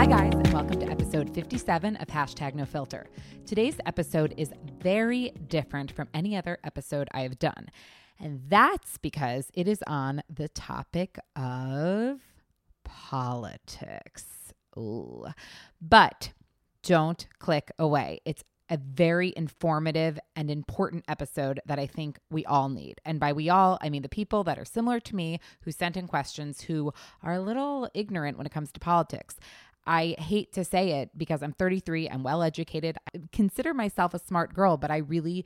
Hi, guys, and welcome to episode 57 of Hashtag No Filter. Today's episode is very different from any other episode I have done. And that's because it is on the topic of politics. Ooh. But don't click away. It's a very informative and important episode that I think we all need. And by we all, I mean the people that are similar to me who sent in questions who are a little ignorant when it comes to politics. I hate to say it because I'm 33, I'm well educated, I consider myself a smart girl, but I really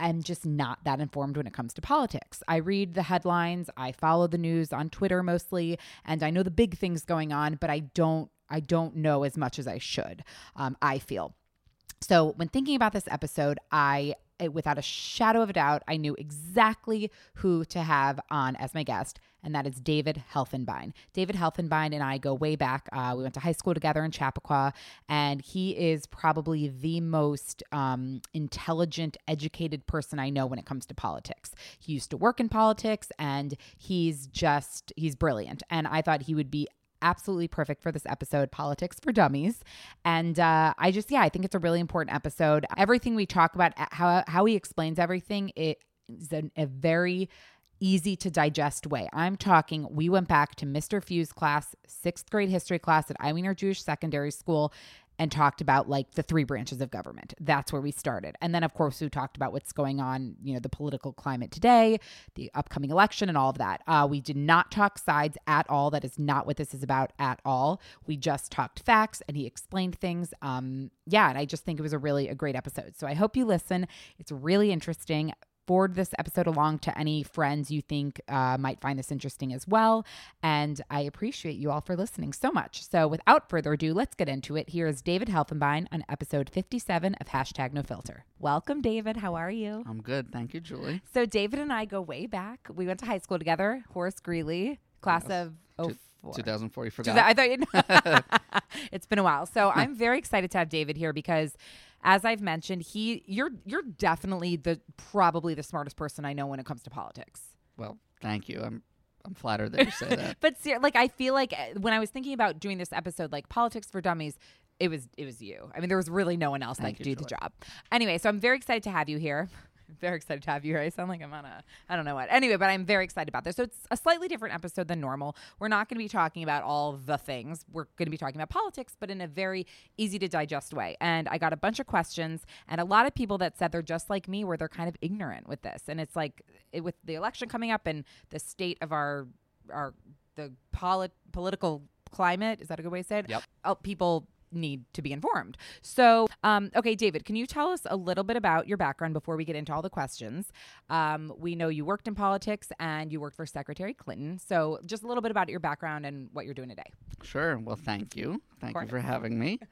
am just not that informed when it comes to politics. I read the headlines, I follow the news on Twitter mostly, and I know the big things going on, but I don't I don't know as much as I should. Um, I feel. So, when thinking about this episode, I, without a shadow of a doubt, I knew exactly who to have on as my guest, and that is David Helfenbein. David Helfenbein and I go way back. Uh, we went to high school together in Chappaqua, and he is probably the most um, intelligent, educated person I know when it comes to politics. He used to work in politics, and he's just, he's brilliant. And I thought he would be absolutely perfect for this episode, Politics for Dummies. And uh, I just, yeah, I think it's a really important episode. Everything we talk about, how, how he explains everything, it is a, a very easy to digest way. I'm talking, we went back to Mr. Few's class, sixth grade history class at Eiwiener Jewish Secondary School and talked about like the three branches of government. That's where we started. And then, of course, we talked about what's going on, you know, the political climate today, the upcoming election, and all of that. Uh, we did not talk sides at all. That is not what this is about at all. We just talked facts and he explained things. Um, yeah, and I just think it was a really a great episode. So I hope you listen. It's really interesting forward this episode along to any friends you think uh, might find this interesting as well. And I appreciate you all for listening so much. So without further ado, let's get into it. Here is David Helfenbein on episode 57 of Hashtag No Filter. Welcome, David. How are you? I'm good. Thank you, Julie. So David and I go way back. We went to high school together, Horace Greeley, class Yes. of oh Two- four. 2004. You forgot. I thought you Know. it's been a while. So I'm very excited to have David here because as I've mentioned, he you're you're definitely the probably the smartest person I know when it comes to politics. well, thank you. I'm I'm flattered that you say that. But ser- like I feel like uh, when I was thinking about doing this episode like politics for dummies, it was it was you. I mean there was really no one else that could do the job. Anyway, so I'm very excited to have you here. Very excited to have you here. I sound like I'm on a, I don't know what. Anyway, but I'm very excited about this. So it's a slightly different episode than normal. We're not going to be talking about all the things. We're going to be talking about politics, but in a very easy to digest way. And I got a bunch of questions and a lot of people that said they're just like me, where they're kind of ignorant with this. And it's like it, with the election coming up and the state of our, our, the polit- political climate. Is that a good way to say it? Yep. Oh, people need to be informed. So, um, okay, David, can you tell us a little bit about your background before we get into all the questions? Um, we know you worked in politics and you worked for Secretary Clinton. So, just a little bit about your background and what you're doing today. Sure. Well, thank you. Thank you for having me.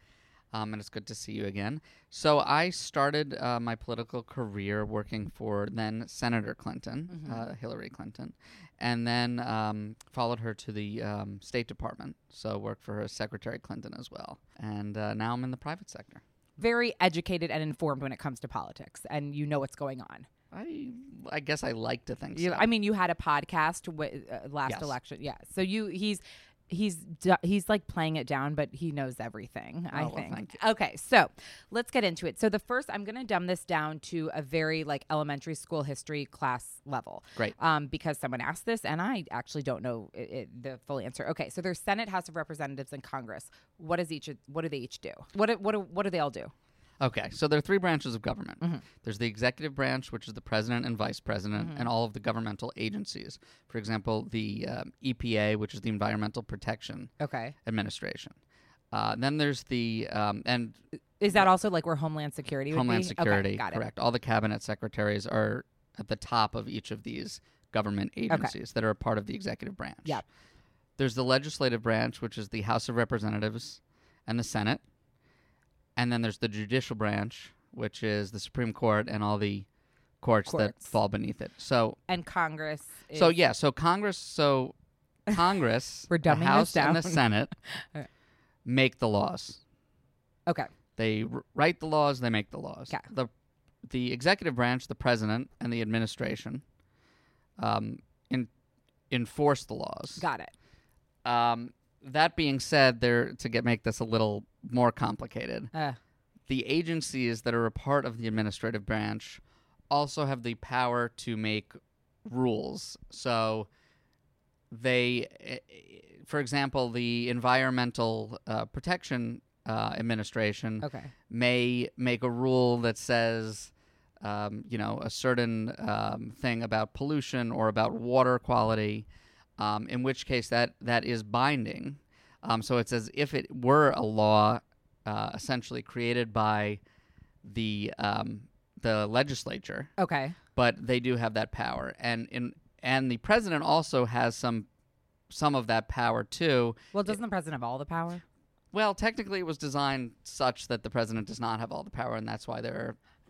Um, and it's good to see you again. So I started uh, my political career working for then Senator Clinton, Mm-hmm. uh, Hillary Clinton, and then um, followed her to the um, State Department. So worked for her Secretary Clinton as well. And uh, now I'm in the private sector. Very educated and informed when it comes to politics, and you know what's going on. I I guess I like to think You, so. I mean, you had a podcast with uh, last Yes. election, yeah. So you he's he's he's like playing it down, but he knows everything. I Oh, think. Okay, so let's get into it. So the first, I'm going to dumb this down to a very like elementary school history class level. Great. Um, because someone asked this, and I actually don't know i i the full answer. Okay, so there's Senate, House of Representatives, and Congress. What does each? What do they each do? What what do, what do they all do? Okay, so there are three branches of government. Mm-hmm. There's the executive branch, which is the president and vice president, Mm-hmm. and all of the governmental agencies. For example, the um, EPA, which is the Environmental Protection Okay. Administration. Uh, then there's the um, and Is that also like where Homeland Security? Would Homeland be? Security. Okay, got it. correct. All the cabinet secretaries are at the top of each of these government agencies that are a part of the executive branch. Yep. There's the legislative branch, which is the House of Representatives and the Senate. And then there's the judicial branch, which is the Supreme Court and all the courts, that fall beneath it. So And Congress. Is, so yeah, so Congress so Congress, We're the dumbing this House and the down. Senate Okay. make the laws. Okay. They r- write the laws, they make the laws. 'Kay. The the executive branch, the president and the administration um in, enforce the laws. Got it. Um, that being said, there to get make this a little more complicated, Uh, the agencies that are a part of the administrative branch also have the power to make rules. So they, eh, eh, for example, the Environmental uh, Protection uh, Administration okay. may make a rule that says, um, you know, a certain um, thing about pollution or about water quality, um, in which case that that is binding. Um, so it's as if it were a law, uh, essentially created by the um, the legislature, Okay. but they do have that power, and in and the president also has some some of that power too. Well, doesn't the president have all the power? Well, technically, it was designed such that the president does not have all the power, and that's why there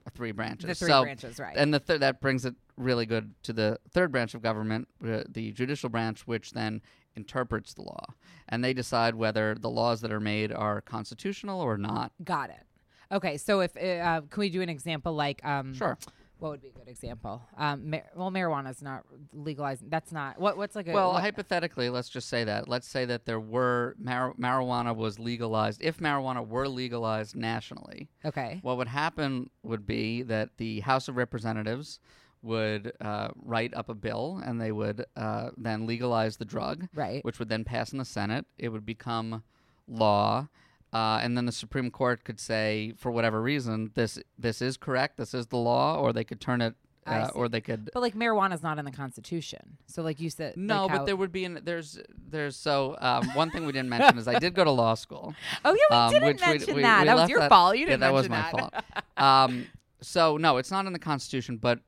are three branches. The three So- branches, right? And the third that brings it really good to the third branch of government, uh, the judicial branch, which then interprets the law, and they decide whether the laws that are made are constitutional or not. Got it. Okay. So if uh, can we do an example like um Sure. what would be a good example? Um, mar- well, marijuana is not legalized. That's not what. What's like a Well, what- hypothetically, let's just say that. Let's say that there were mar- marijuana was legalized. If marijuana were legalized nationally, okay. What would happen would be that the House of Representatives would uh, write up a bill and they would uh, then legalize the drug, Right. which would then pass in the Senate. It would become law. Uh, and then the Supreme Court could say, for whatever reason, this this is correct, this is the law, or they could turn it, uh, or they could But like marijuana is not in the Constitution. So like you said, no, like but how- there would be an there's there's so um, one thing we didn't mention is I did go to law school. Oh yeah, we um, didn't mention we- that. we that was your that- fault. You yeah, didn't mention that was my fault. um, so no, it's not in the Constitution, but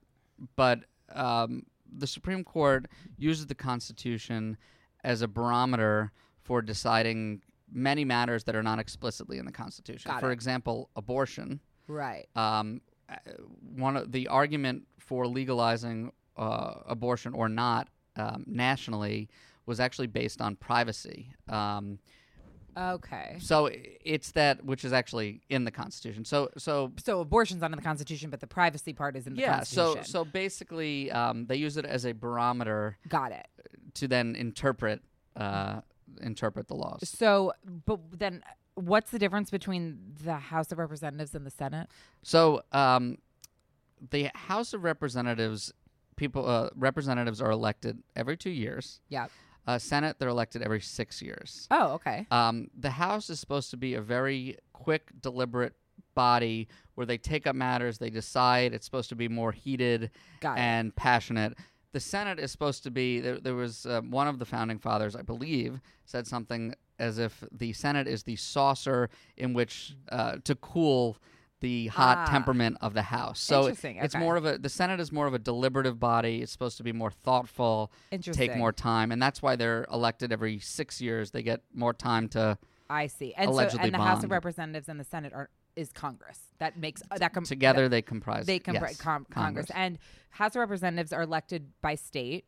but um, the Supreme Court uses the Constitution as a barometer for deciding many matters that are not explicitly in the Constitution. Got for it. example, abortion. right. Um, uh, one of the argument for legalizing uh, abortion or not um, nationally was actually based on privacy. Um, Okay. so it's that which is actually in the Constitution. So so So abortion's not in the Constitution, but the privacy part is in the Constitution. yeah. So so basically, um, they use it as a barometer got it. to then interpret uh, interpret the laws. So, but then, what's the difference between the House of Representatives and the Senate? So um, the House of Representatives people uh, representatives are elected every two years. Yeah. Uh, Senate they're elected every six years. Oh, okay. Um, the House is supposed to be a very quick, deliberate body where they take up matters, they decide. It's supposed to be more heated Got it. and passionate. The Senate is supposed to be. There, there was um, one of the founding fathers, I believe, said something as if the Senate is the saucer in which uh, to cool the hot Ah. temperament of the House. So Interesting, it's okay. more of a. The Senate is more of a deliberative body. It's supposed to be more thoughtful, take more time, and that's why they're elected every six years. They get more time to I see. And so and the House of. Representatives and the Senate are is Congress. That makes uh, that com- Together, that- they comprise. they comprise yes, com- Congress. and House of Representatives are elected by state,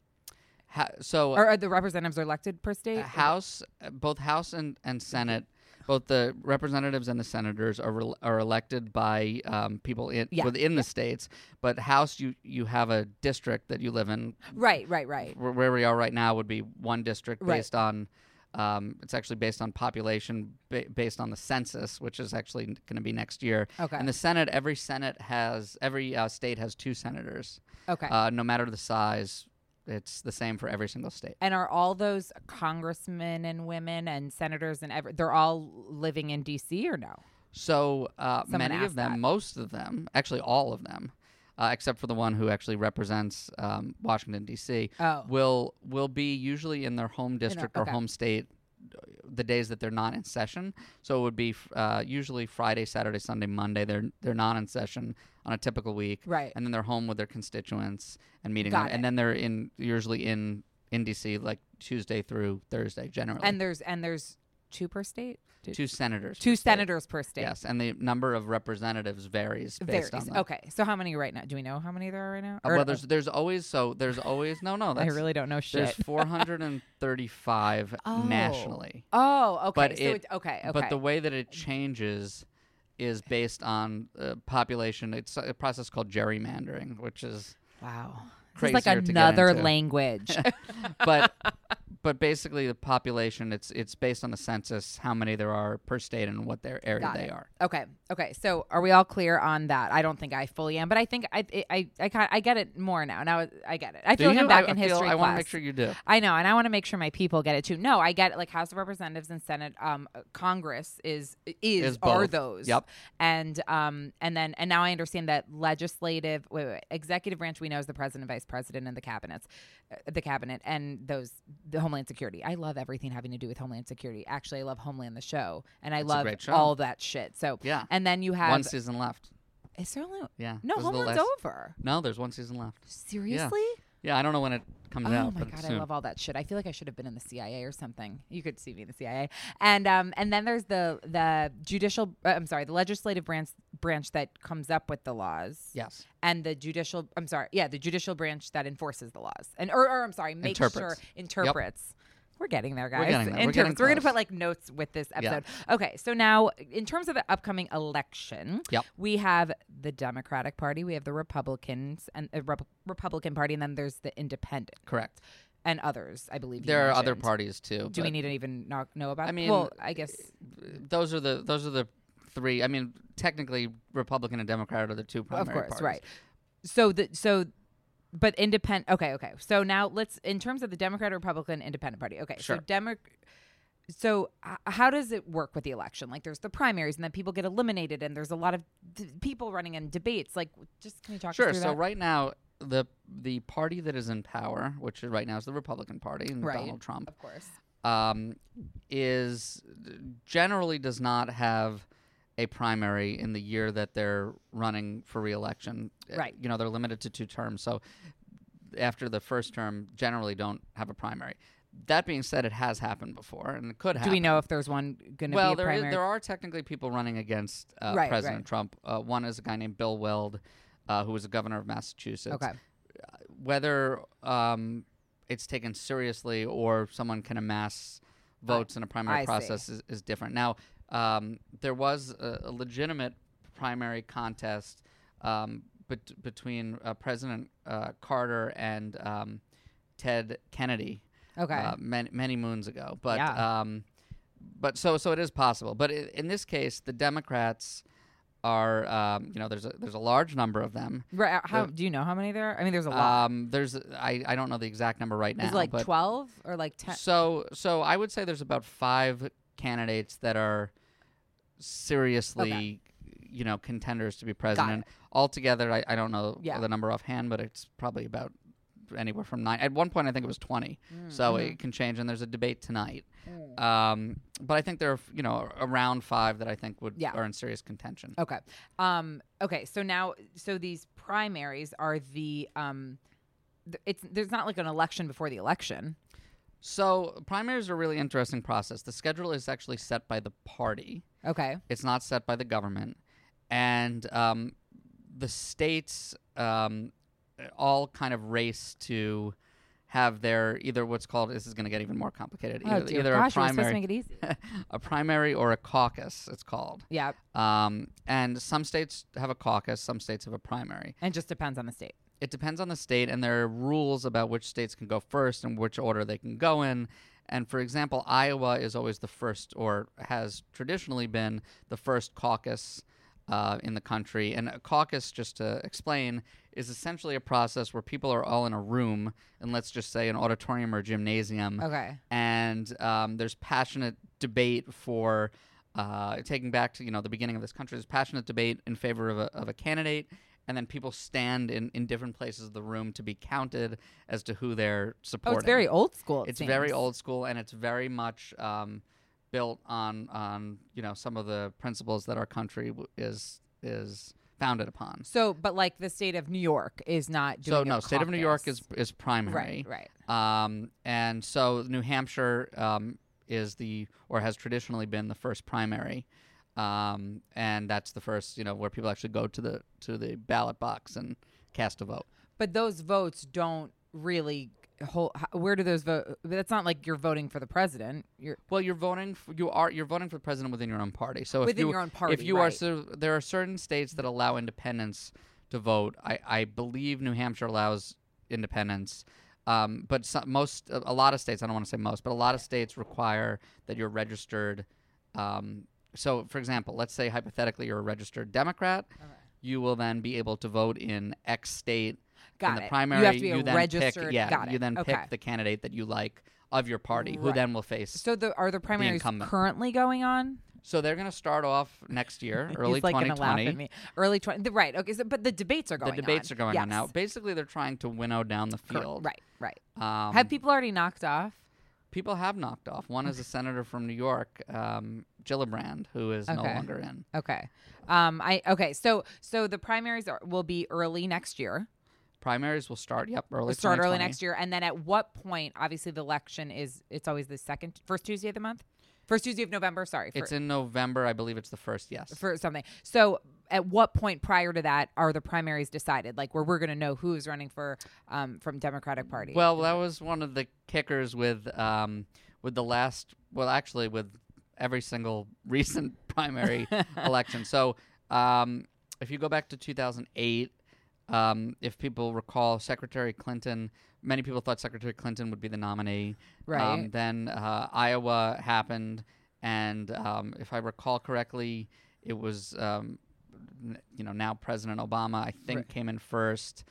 Ha- so or, or the representatives are elected per state. uh, House, uh, both House and, and Senate, both the representatives and the senators are rel are elected by um, people in Yeah, within the states. But House, you you have a district that you live in. Right, right, right. Where, where we are right now would be one district Right. based on. Um, it's actually based on population, ba- based on the census, which is actually going to be next year. Okay. And the Senate, every Senate has, every uh, state has two senators. Okay. Uh, no matter the size, it's the same for every single state. and are all those congressmen and women and senators and ever they're all living in DC or no? So uh, many of them, that. most of them, actually all of them, uh, except for the one who actually represents um, Washington D.C., Oh. will will be usually in their home district or okay. home state the days that they're not in session. So it would be uh, usually Friday, Saturday, Sunday, Monday. They're they're not in session on a typical week, Right. And then they're home with their constituents and meeting them, and then they're in usually in in D.C. like Tuesday through Thursday generally. And there's and there's two per state? Two, two senators, two per state. senators per state. Yes, and the number of representatives varies based Varies. Okay. So how many right now? Do we know how many there are right now? Uh, well, there's there's always so there's always no no I really don't know shit. there's 435 Oh. nationally. Oh, okay. But so it- it's okay, okay. But the way that it changes is based on uh, population. It's a process called gerrymandering, which is wow. Is like crazier to get another language. but but basically the population it's it's based on the census how many there are per state and what their area Got they it. are. Okay. Okay. So are we all clear on that? I don't think I fully am, but I think I I I I, I get it more now. Now I get it. I Do feel like you? Back I, in I feel, history I want to make sure you do. I know, and I want to make sure my people get it too. No, I get it. Like House of Representatives and Senate, um, uh, Congress is is, Is are those. Yep. And um, and then and now I understand that legislative, wait, wait, wait, executive branch we know is the president, vice president, and the cabinets, uh, the cabinet, and those the Homeland Security. I love everything having to do with Homeland Security. Actually, I love Homeland the show, and I love all that shit. So Yeah. and then you have One season left. is there only Yeah. no this is the Homeland's over? No, there's one season left. Seriously? Yeah, I don't know when it comes Oh out. Oh my god, soon. I love all that shit. I feel like I should have been in the CIA or something. You could see me in the CIA. And um and then there's the the judicial uh, I'm sorry, the legislative branch branch that comes up with the laws. Yes. And the judicial I'm sorry, yeah, the judicial branch that enforces the laws. And or, or I'm sorry, makes sure Interprets. Yep. We're getting there, guys. getting there. We're Interprets. getting We're, gonna put like notes with this Yeah. episode. Okay, so now in terms of the upcoming election, Yep. we have the Democratic Party, we have the Republicans and the Rep- Republican Party, and then there's the Independent Correct. and others, I believe. you There are other parties too. Do we need to even know, know about? I mean, well, I guess uh, those are the those are the three. I mean, technically, Republican and Democrat are the two primary. of course, parties. right. So the so, but independent. Okay, okay. So now let's in terms of the Democrat, Republican, Independent Party. Okay, Sure. so Demo. So h- how does it work with the election? Like, there's the primaries, and then people get eliminated, and there's a lot of d- people running in debates. Like, just can you talk Sure. So that? right now, the the party that is in power, which is right now is the Republican Party and Right. Donald Trump, Of course. um, is generally does not have a primary in the year that they're running for reelection. Uh, Right. You know, they're limited to two terms. So after the first term, generally don't have a primary. That being said, it has happened before, and it could Do happen. we know if there's one going to well, be a primary? there are technically people running against uh, Right, President right. Trump. Uh, one is a guy named Bill Weld, uh, who was the governor of Massachusetts. okay. Whether um, it's taken seriously or someone can amass votes in a primary I process is, is different. Now, um, there was a, a legitimate primary contest um, bet- between uh, President uh, Carter and um, Ted Kennedy Okay. uh, many, many moons ago. But Yeah. um, but so so it is possible. But i in this case, the Democrats are um, you know there's a there's a large number of them. right. uh, How the- do you know how many there are? I mean, there's a lot. Um, there's I, I don't know the exact number right now. Is it like twelve or like ten? So so I would say there's about five candidates that are seriously you know contenders to be president. Altogether, I, I don't know Yeah. the number offhand, but it's probably about anywhere from nine. At one point, I think it was twenty. So Mm-hmm. it can change, and there's a debate tonight. Um, but I think there are you know around five that I think would Yeah. are in serious contention. Okay. Um. Okay. So now, so these primaries are the um, th- it's there's not like an election before the election. So primaries are a really interesting process. The schedule is actually set by the party. Okay. It's not set by the government, and um, the states um, all kind of race to have their either what's called this is going to get even more complicated. Oh Either, dear either gosh, a we're supposed to primary, make it easy. a primary or a caucus. It's called. yeah, Um, and some states have a caucus, some states have a primary. and just depends on the state. It depends on the state, and there are rules about which states can go first and which order they can go in. And for example, Iowa is always the first, or has traditionally been the first caucus uh, in the country. And a caucus, just to explain, is essentially a process where people are all in a room, and let's just say an auditorium or gymnasium, Okay. and um, there's passionate debate for uh, taking back to you know the beginning of this country. There's passionate debate in favor of a, of a candidate, and then people stand in, in different places of the room to be counted as to who they're supporting. Oh, it's very old school. it It's very old school, and it's very much um, built on on you know some of the principles that our country w- is is founded upon. So, but like the state of New York is not doing. So no, state of New York is is primary. right, right. Um, and so New Hampshire um, is the or has traditionally been the first primary, um, and that's the first you know where people actually go to the to the ballot box and cast a vote. But those votes don't really hold. Where do those vote? That's not like you're voting for the president. You're Well, you're voting. For, you are you're voting for the president within your own party. So if Within you, your own party, if you are so, there are certain states that allow independents to vote. I, I believe New Hampshire allows independents. Um, but some, most, a a lot of states, I don't want to say most, but a lot of states require that you're registered. Um, so, for example, let's say hypothetically you're a registered Democrat, you will then be able to vote in X state. Got in the it. You have to be a then registered- Pick, yeah, you then Okay. pick the candidate that you like of your party, who then will face so the are the primaries incumbent. currently going on? so they're going to start off next year, early He's like gonna laugh 2020. at me. Early twenty. The, right. Okay. So, but the debates are going. The debates on. are going on now. Basically, they're trying to winnow down the field. Right. Right. Um, Have people already knocked off? People have knocked off. One is a senator from New York, um, Gillibrand, who is no Okay. longer in. Okay. Um. I. Okay. So. So the primaries are, will be early next year. Primaries will start. Yep, early. start early 2020. next year, and then at what point? Obviously, the election is. It's always the second, first Tuesday of the month, first Tuesday of November. Sorry. For, It's in November, I believe. It's the first. Yes. for something. So, at what point prior to that are the primaries decided? Like where we're going to know who's running for um from Democratic Party. Well, that was one of the kickers with um, with the last. Well, actually, with every single recent primary election. So, um, if you go back to 2008, um, if people recall, Secretary Clinton. Many people thought Secretary Clinton would be the nominee. Um, Right. then uh, Iowa happened, and um, if I recall correctly, it was um, you know now President Obama. I think Right. came in first.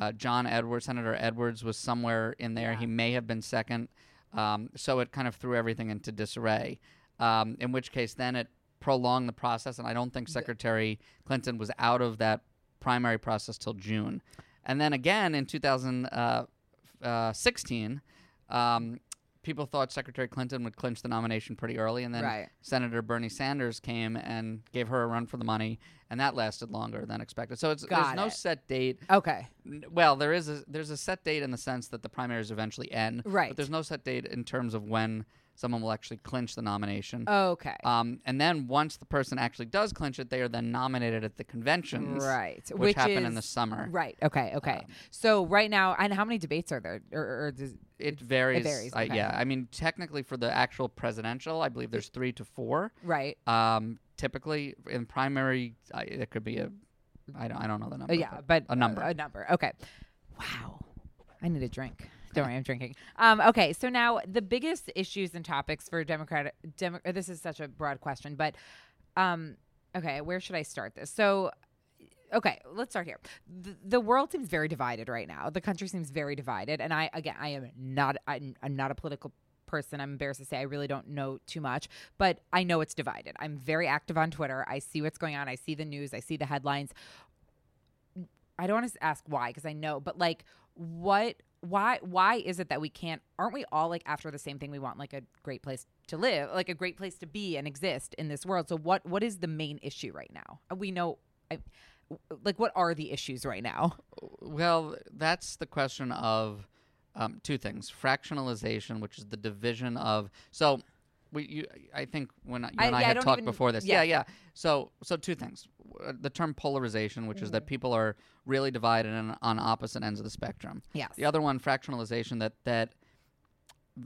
Uh, John Edwards, Senator Edwards, was somewhere in there. He may have been second. Um, so it kind of threw everything into disarray. Um, in which case, then it prolonged the process, and I don't think Secretary Clinton was out of that primary process till June. And then again in 2016, um, people thought Secretary Clinton would clinch the nomination pretty early, and then Right. Senator Bernie Sanders came and gave her a run for the money, and that lasted longer than expected. So it's, Got there's no it. set date. okay. Well, there is a there's a set date in the sense that the primaries eventually end, Right. But there's no set date in terms of when someone will actually clinch the nomination. Okay. Um, and then once the person actually does clinch it, they are then nominated at the conventions, right. Which, happen is, in the summer. Right. Okay. Okay. Um, so right now, and how many debates are there? Or, or does, It varies. varies, I- okay. yeah, I mean, technically for the actual presidential, I believe there's three to four. right. Um, typically in primary, it could be a. I don't. I don't know the number. Uh, yeah, but a number. a number. Okay. Wow. I need a drink. Don't worry, I'm drinking. Um, okay, so now the biggest issues and topics for Democratic. Demo- this is such a broad question, but um, okay, where should I start this? So, okay, let's start here. The, the world seems very divided right now. The country seems very divided, and I again, I am not. I'm, I'm not a political person. I'm embarrassed to say I really don't know too much, but I know it's divided. I'm very active on Twitter. I see what's going on. I see the news. I see the headlines. I don't want to ask why because I know, but like, what, why, why is it that we can't? Aren't we all like after the same thing? We want like a great place to live, like a great place to be and exist in this world. So what, what is the main issue right now? We know, I, like, what are the issues right now? Well, that's the question of um, two things: fractionalization, which is the division of. So, we, you, I think when you I- and I yeah, had don't talked even- before this, yeah. yeah, yeah. So, so two things: Uh, the term polarization, which is Mm-hmm. that people are really divided in, on opposite ends of the spectrum. Yes. The other one, fractionalization, that that,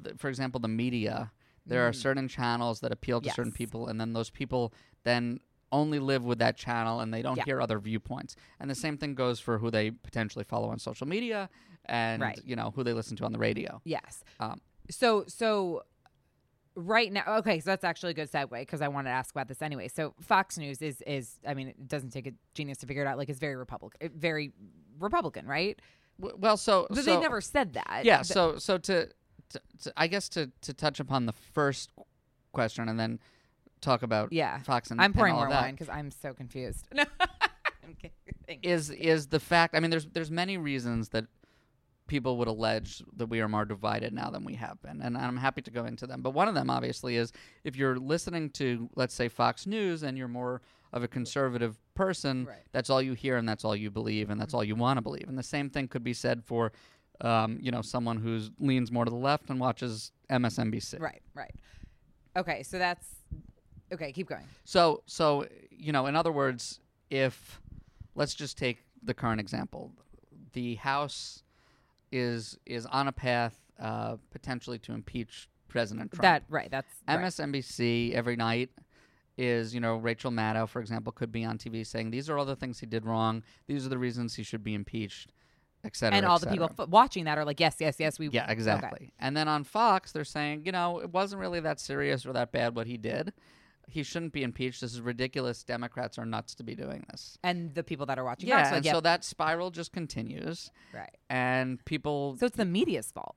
th- for example, the media. There are certain channels that appeal to certain Mm. People, and then those people then only live with that channel, and they don't Yeah. hear other viewpoints. And the same thing goes for who they potentially follow on social media, and Right. you know who they listen to on the radio. Yes. Um, So so right now okay, so that's actually a good segue because I wanted to ask about this anyway. So Fox News is is I mean it doesn't take a genius to figure it out. Like it's very Republican, eh, very Republican, right? well, so But so, they've never said that. yeah. So so to, to, to I guess to to touch upon the first question and then talk about yeah. Fox and I'm and pouring all more wine because I'm so confused. No, I'm kidding. is is the fact I mean there's there's many reasons that people would allege that we are more divided now than we have been and I'm happy to go into them but one of them obviously is if you're listening to let's say Fox News and you're more of a conservative person Right. that's all you hear and that's all you believe and that's all you want to believe and the same thing could be said for um, you know someone who leans more to the left and watches MSNBC Right, right. Okay, so that's okay. Keep going. So, so you know, in other words, if let's just take the current example, the House is is on a path uh, potentially to impeach President Trump. That right. That's right. MSNBC every night is you know Rachel Maddow, for example, could be on TV saying these are all the things he did wrong. These are the reasons he should be impeached, et cetera. and all the people f- watching that are like, yes, yes, yes. We Yeah, okay. exactly. And then on Fox, they're saying, you know, it wasn't really that serious or that bad what he did. He shouldn't be impeached. This is ridiculous. Democrats are nuts to be doing this. And the people that are watching, Yeah, Fox and yep, so that spiral just continues, right. and people. So it's the media's fault.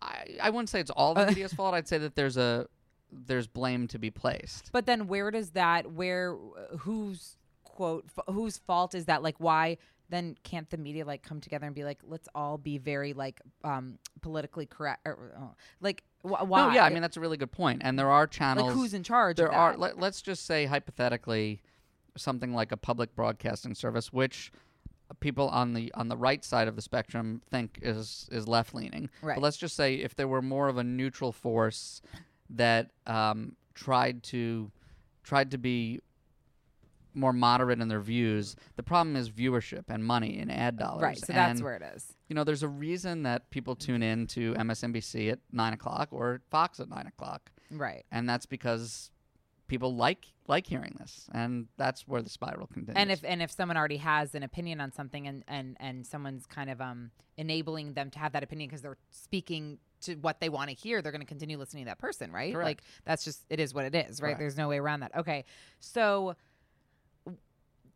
I, I wouldn't say it's all the media's fault. I'd say that there's a there's blame to be placed. But then where does that where whose quote f- whose fault is that like why then can't the media like come together and be like let's all be very like um politically correct or, uh, like wh- why No, yeah, I mean that's a really good point. And there are channels. like who's in charge there are let, let's just say hypothetically something like a public broadcasting service which people on the on the right side of the spectrum think is is left leaning Right. but let's just say if there were more of a neutral force that um, tried to tried to be more moderate in their views the problem is viewership and money and ad dollars. right so that's And, where it is. you know there's a reason that people tune in to msnbc at 9 o'clock or fox at 9 o'clock. Right. And that's because people like like hearing this, and that's where the spiral continues. and if and if someone already has an opinion on something and and and someone's kind of um enabling them to have that opinion because they're speaking to what they want to hear they're going to continue listening to that person right? Correct. like that's just it is what it is right? Correct. there's no way around that. Okay so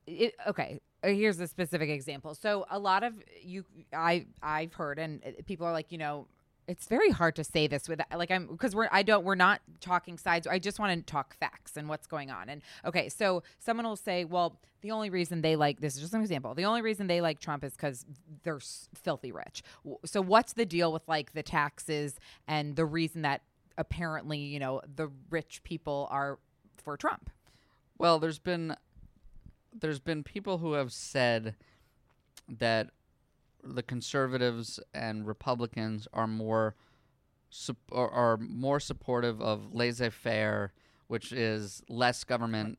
it, okay uh, here's a specific example. So a lot of you i i've heard and uh, people are like you know it's very hard to say this with like i'm because we're i don't we're not talking sides. I just want to talk facts and what's going on. And okay so someone will say well the only reason they like this is just an example. The only reason they like trump is because they're filthy rich. So what's the deal with like the taxes and the reason that apparently you know the rich people are for trump? Well, there's been there's been people who have said that the conservatives and Republicans are more sup- are, are more supportive of laissez-faire, which is less government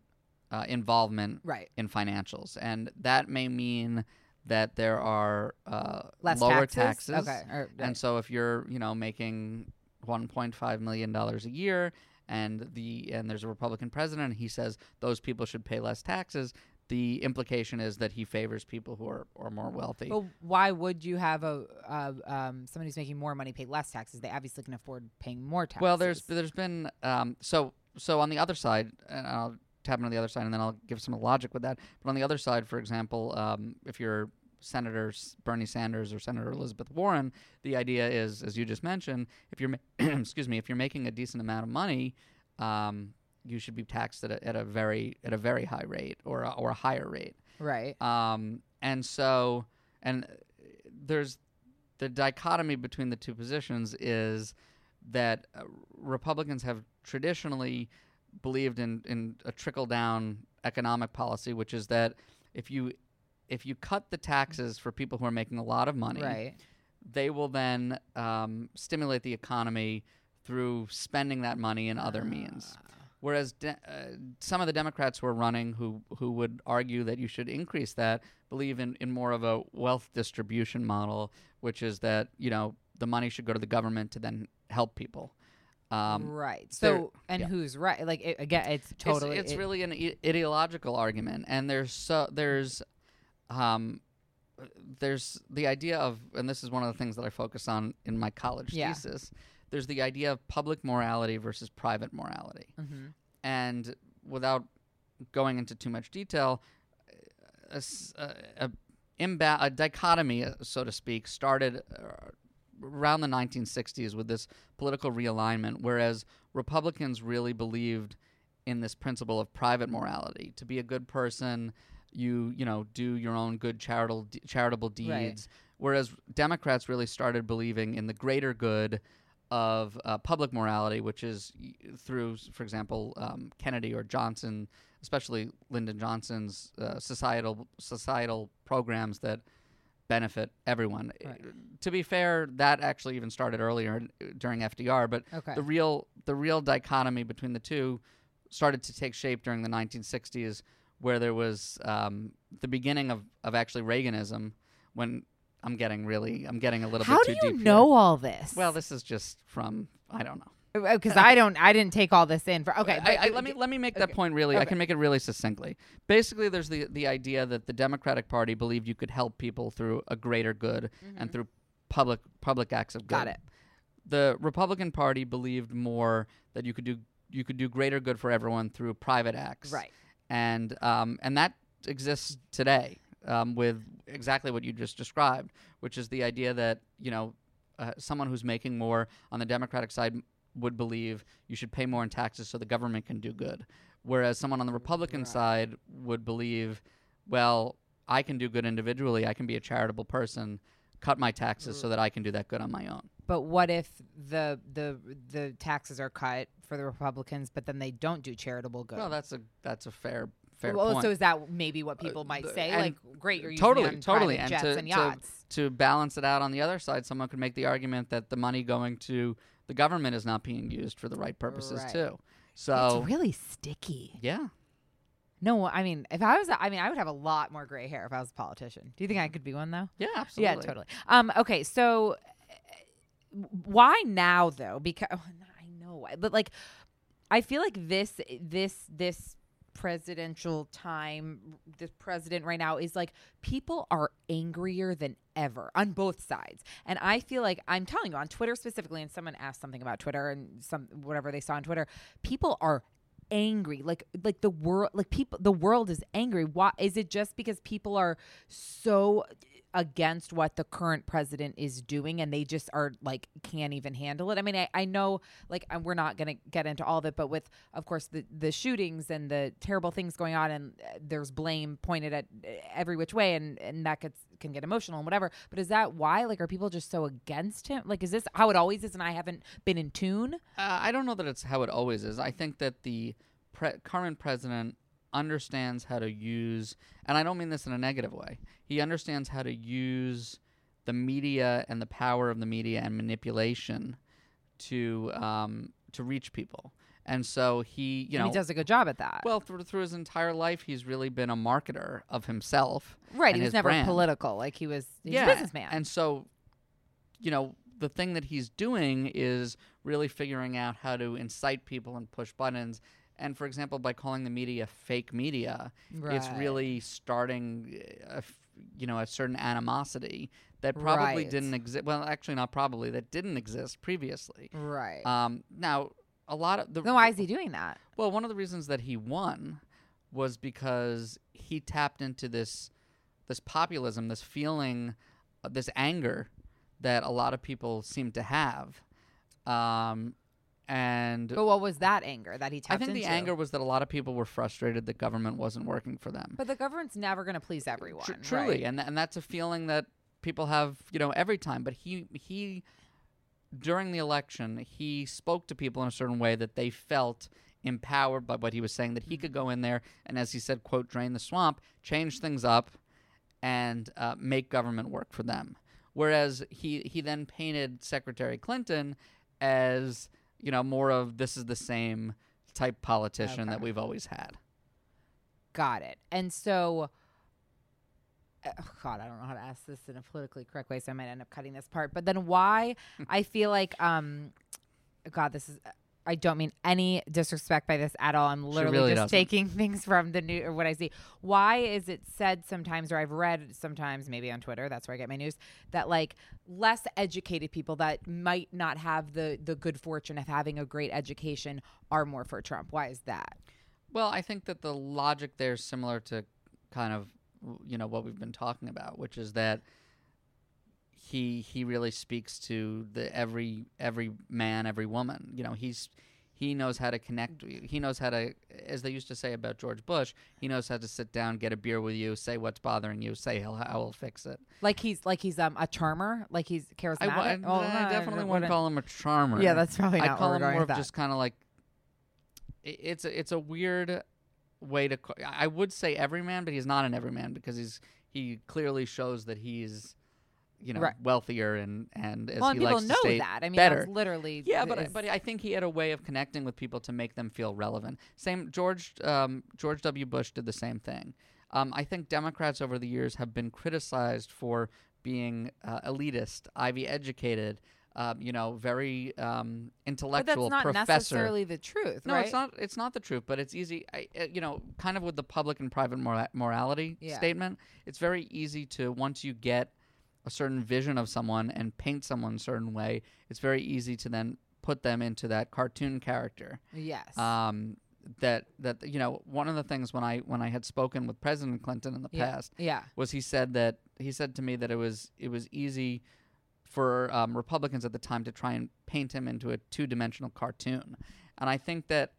uh, involvement right. in financials, and that may mean that there are uh, less lower taxes, taxes. okay or, And so if you're, you know, making 1.5 million dollars a year and the and there's a Republican president and he says those people should pay less taxes, the implication is that he favors people who are, are more wealthy. Well, why would you have a uh, um, somebody who's making more money pay less taxes? They obviously can afford paying more taxes. Well, there's there's been um, so so on the other side, and I'll tap into the other side, and then I'll give some logic with that. But on the other side, for example, um, if you're Senator Bernie Sanders or Senator Elizabeth Warren, the idea is, as you just mentioned, if you're ma- excuse me, if you're making a decent amount of money, um, you should be taxed at a, at a very at a very high rate or a, or a higher rate. right. Um, and so, and uh, there's the dichotomy between the two positions is that uh, Republicans have traditionally believed in, in a trickle down economic policy, which is that if you if you cut the taxes for people who are making a lot of money, Right. they will then um, stimulate the economy through spending that money in other means. Whereas de- uh, some of the Democrats who are running, who who would argue that you should increase that, believe in, in more of a wealth distribution model, which is that you know the money should go to the government to then help people. Um, right. So, and yeah. who's right? Like it, again, it's It's- totally. It's, it- really an I- ideological argument, and there's so there's, um, there's the idea of, and this is one of the things that I focus on in my college Yeah. thesis. There's the idea of public morality versus private morality, Mhm. and without going into too much detail, a, a- a imba- a dichotomy, uh, so to speak, started uh, around the 1960s with this political realignment, whereas Republicans really believed in this principle of private morality. To be a good person, you you know do your own good charitable charitable deeds, whereas Democrats really started believing in the greater good of uh, public morality, which is through, for example, um, Kennedy or Johnson, especially Lyndon Johnson's uh, societal societal programs that benefit everyone. Right. To be fair, that actually even started earlier uh, during FDR, but Okay. the real the real dichotomy between the two started to take shape during the 1960s, where there was um, the beginning of, of actually Reaganism. When I'm getting really, I'm getting a little How bit do too you deep. here. know all this? Well, this is just from I don't know. because I don't, I didn't take all this in for. Okay, I, but- I, let me let me make that okay, point really. I can make it really succinctly. Basically, there's the the idea that the Democratic Party believed you could help people through a greater good and through public public acts of good. Mm-hmm. Got it. The Republican Party believed more that you could do you could do greater good for everyone through private acts. Right. And um and that exists today um, with exactly what you just described, which is the idea that you know uh, someone who's making more on the Democratic side would believe you should pay more in taxes so the government can do good, whereas someone on the Republican side would believe, well, I can do good individually, I can be a charitable person, cut my taxes so that I can do that good on my own. But what if the the the taxes are cut for the Republicans, but then they don't do charitable good? Well, that's a that's a fair fair well, point. so is that maybe what people Uh, might the- say? Like, great, you're using totally, it totally, and jets to, and yachts. To, balance it out on the other side, someone could make the argument that the money going to the government is not being used for the right purposes Right. too. So it's really sticky. yeah, No, I mean, if I was, I mean, I would have a lot more gray hair if I was a politician. Do you think I could be one though? yeah, absolutely. Yeah, totally. Um, okay, so uh, why now though? Because I know why, but like, I feel like this, this, this presidential time, this president right now is like people are angrier than ever on both sides, and I feel like I'm telling you on Twitter specifically, and someone asked something about Twitter and some whatever they saw on Twitter, people are angry. Like like the world like people the world is angry. Why is it just because people are so against what the current president is doing and they just are like can't even handle it. I mean i, I know like we're not going to get into all of it but with of course the the shootings and the terrible things going on and uh, there's blame pointed at uh, every which way and and that gets can get emotional and whatever. But is that why? Like are people just so against him? Like is this how it always is and i haven't been in tune? Uh, I don't know that it's how it always is. I think that the pre- current president understands how to use, and I don't mean this in a negative way. He understands how to use the media and the power of the media and manipulation to um, to reach people. And so he, you And know, he does a good job at that well through through his entire life, he's really been a marketer of himself. right he was never brand. political like he was yeah, a businessman And so, you know, the thing that he's doing is really figuring out how to incite people and push buttons. And for example, by calling the media fake media, it's really starting, uh, a you know, a certain animosity that probably Right. didn't exist. Well, actually, not probably that didn't exist previously. right Um, now, a lot of the then why is he doing that well, one of the reasons that he won was because he tapped into this this populism, this feeling, uh, this anger that a lot of people seem to have. Um, and But what was that anger that he tapped I think the into? anger was that a lot of people were frustrated that government wasn't working for them. But the government's never going to please everyone. Tr- truly, right? and th- and that's a feeling that people have, you know, every time. But he he during the election, he spoke to people in a certain way that they felt empowered by what he was saying. That he could go in there and, as he said, "quote drain the swamp, change things up, and uh, make government work for them." Whereas he he then painted Secretary Clinton as you know more of this is the same type politician that we've always had. Got it. And so, uh, God, I don't know how to ask this in a politically correct way, so I might end up cutting this part. But then why? I feel like, um, God, this is. I don't mean any disrespect by this at all. I'm literally really just doesn't. taking things from the new or what I see. Why is it said sometimes, or I've read sometimes, maybe on Twitter, that's where I get my news, that like less educated people that might not have the the good fortune of having a great education are more for Trump. Why is that? Well, I think that the logic there is similar to kind of you know what we've been talking about, which is that he he really speaks to the every every man, every woman. You know, he's he knows how to connect. He knows how to, as they used to say about George Bush, he knows how to sit down, get a beer with you, say what's bothering you, say he'll how he'll fix it. Like he's like he's um a charmer, like he's I, charismatic. I, Oh, I no, definitely no, wouldn't call him a charmer. Yeah, that's probably I call him more of just kind of like i- it's a, it's a weird way to. I would say everyman, but he's not an everyman because he's he clearly shows that he's you know Right. wealthier and and as well, he people likes know to state, that. I mean, better. that's literally Yeah, but I, but I think he had a way of connecting with people to make them feel relevant. Same George um, George W. Bush did the same thing. Um, I think Democrats over the years have been criticized for being uh, elitist, Ivy educated, um, you know, very um, but intellectual that's not professor. necessarily the truth, No, right? it's not. It's not the truth, but it's easy. I, uh, you know, kind of with the public and private mora- morality Yeah. statement. It's very easy to once you get a certain vision of someone and paint someone a certain way. It's very easy to then put them into that cartoon character. Yes. Um, that that you know, one of the things when I when I had spoken with President Clinton in the yeah. past Yeah. was he said that he said to me that it was it was easy for um, Republicans at the time to try and paint him into a two dimensional cartoon, and I think that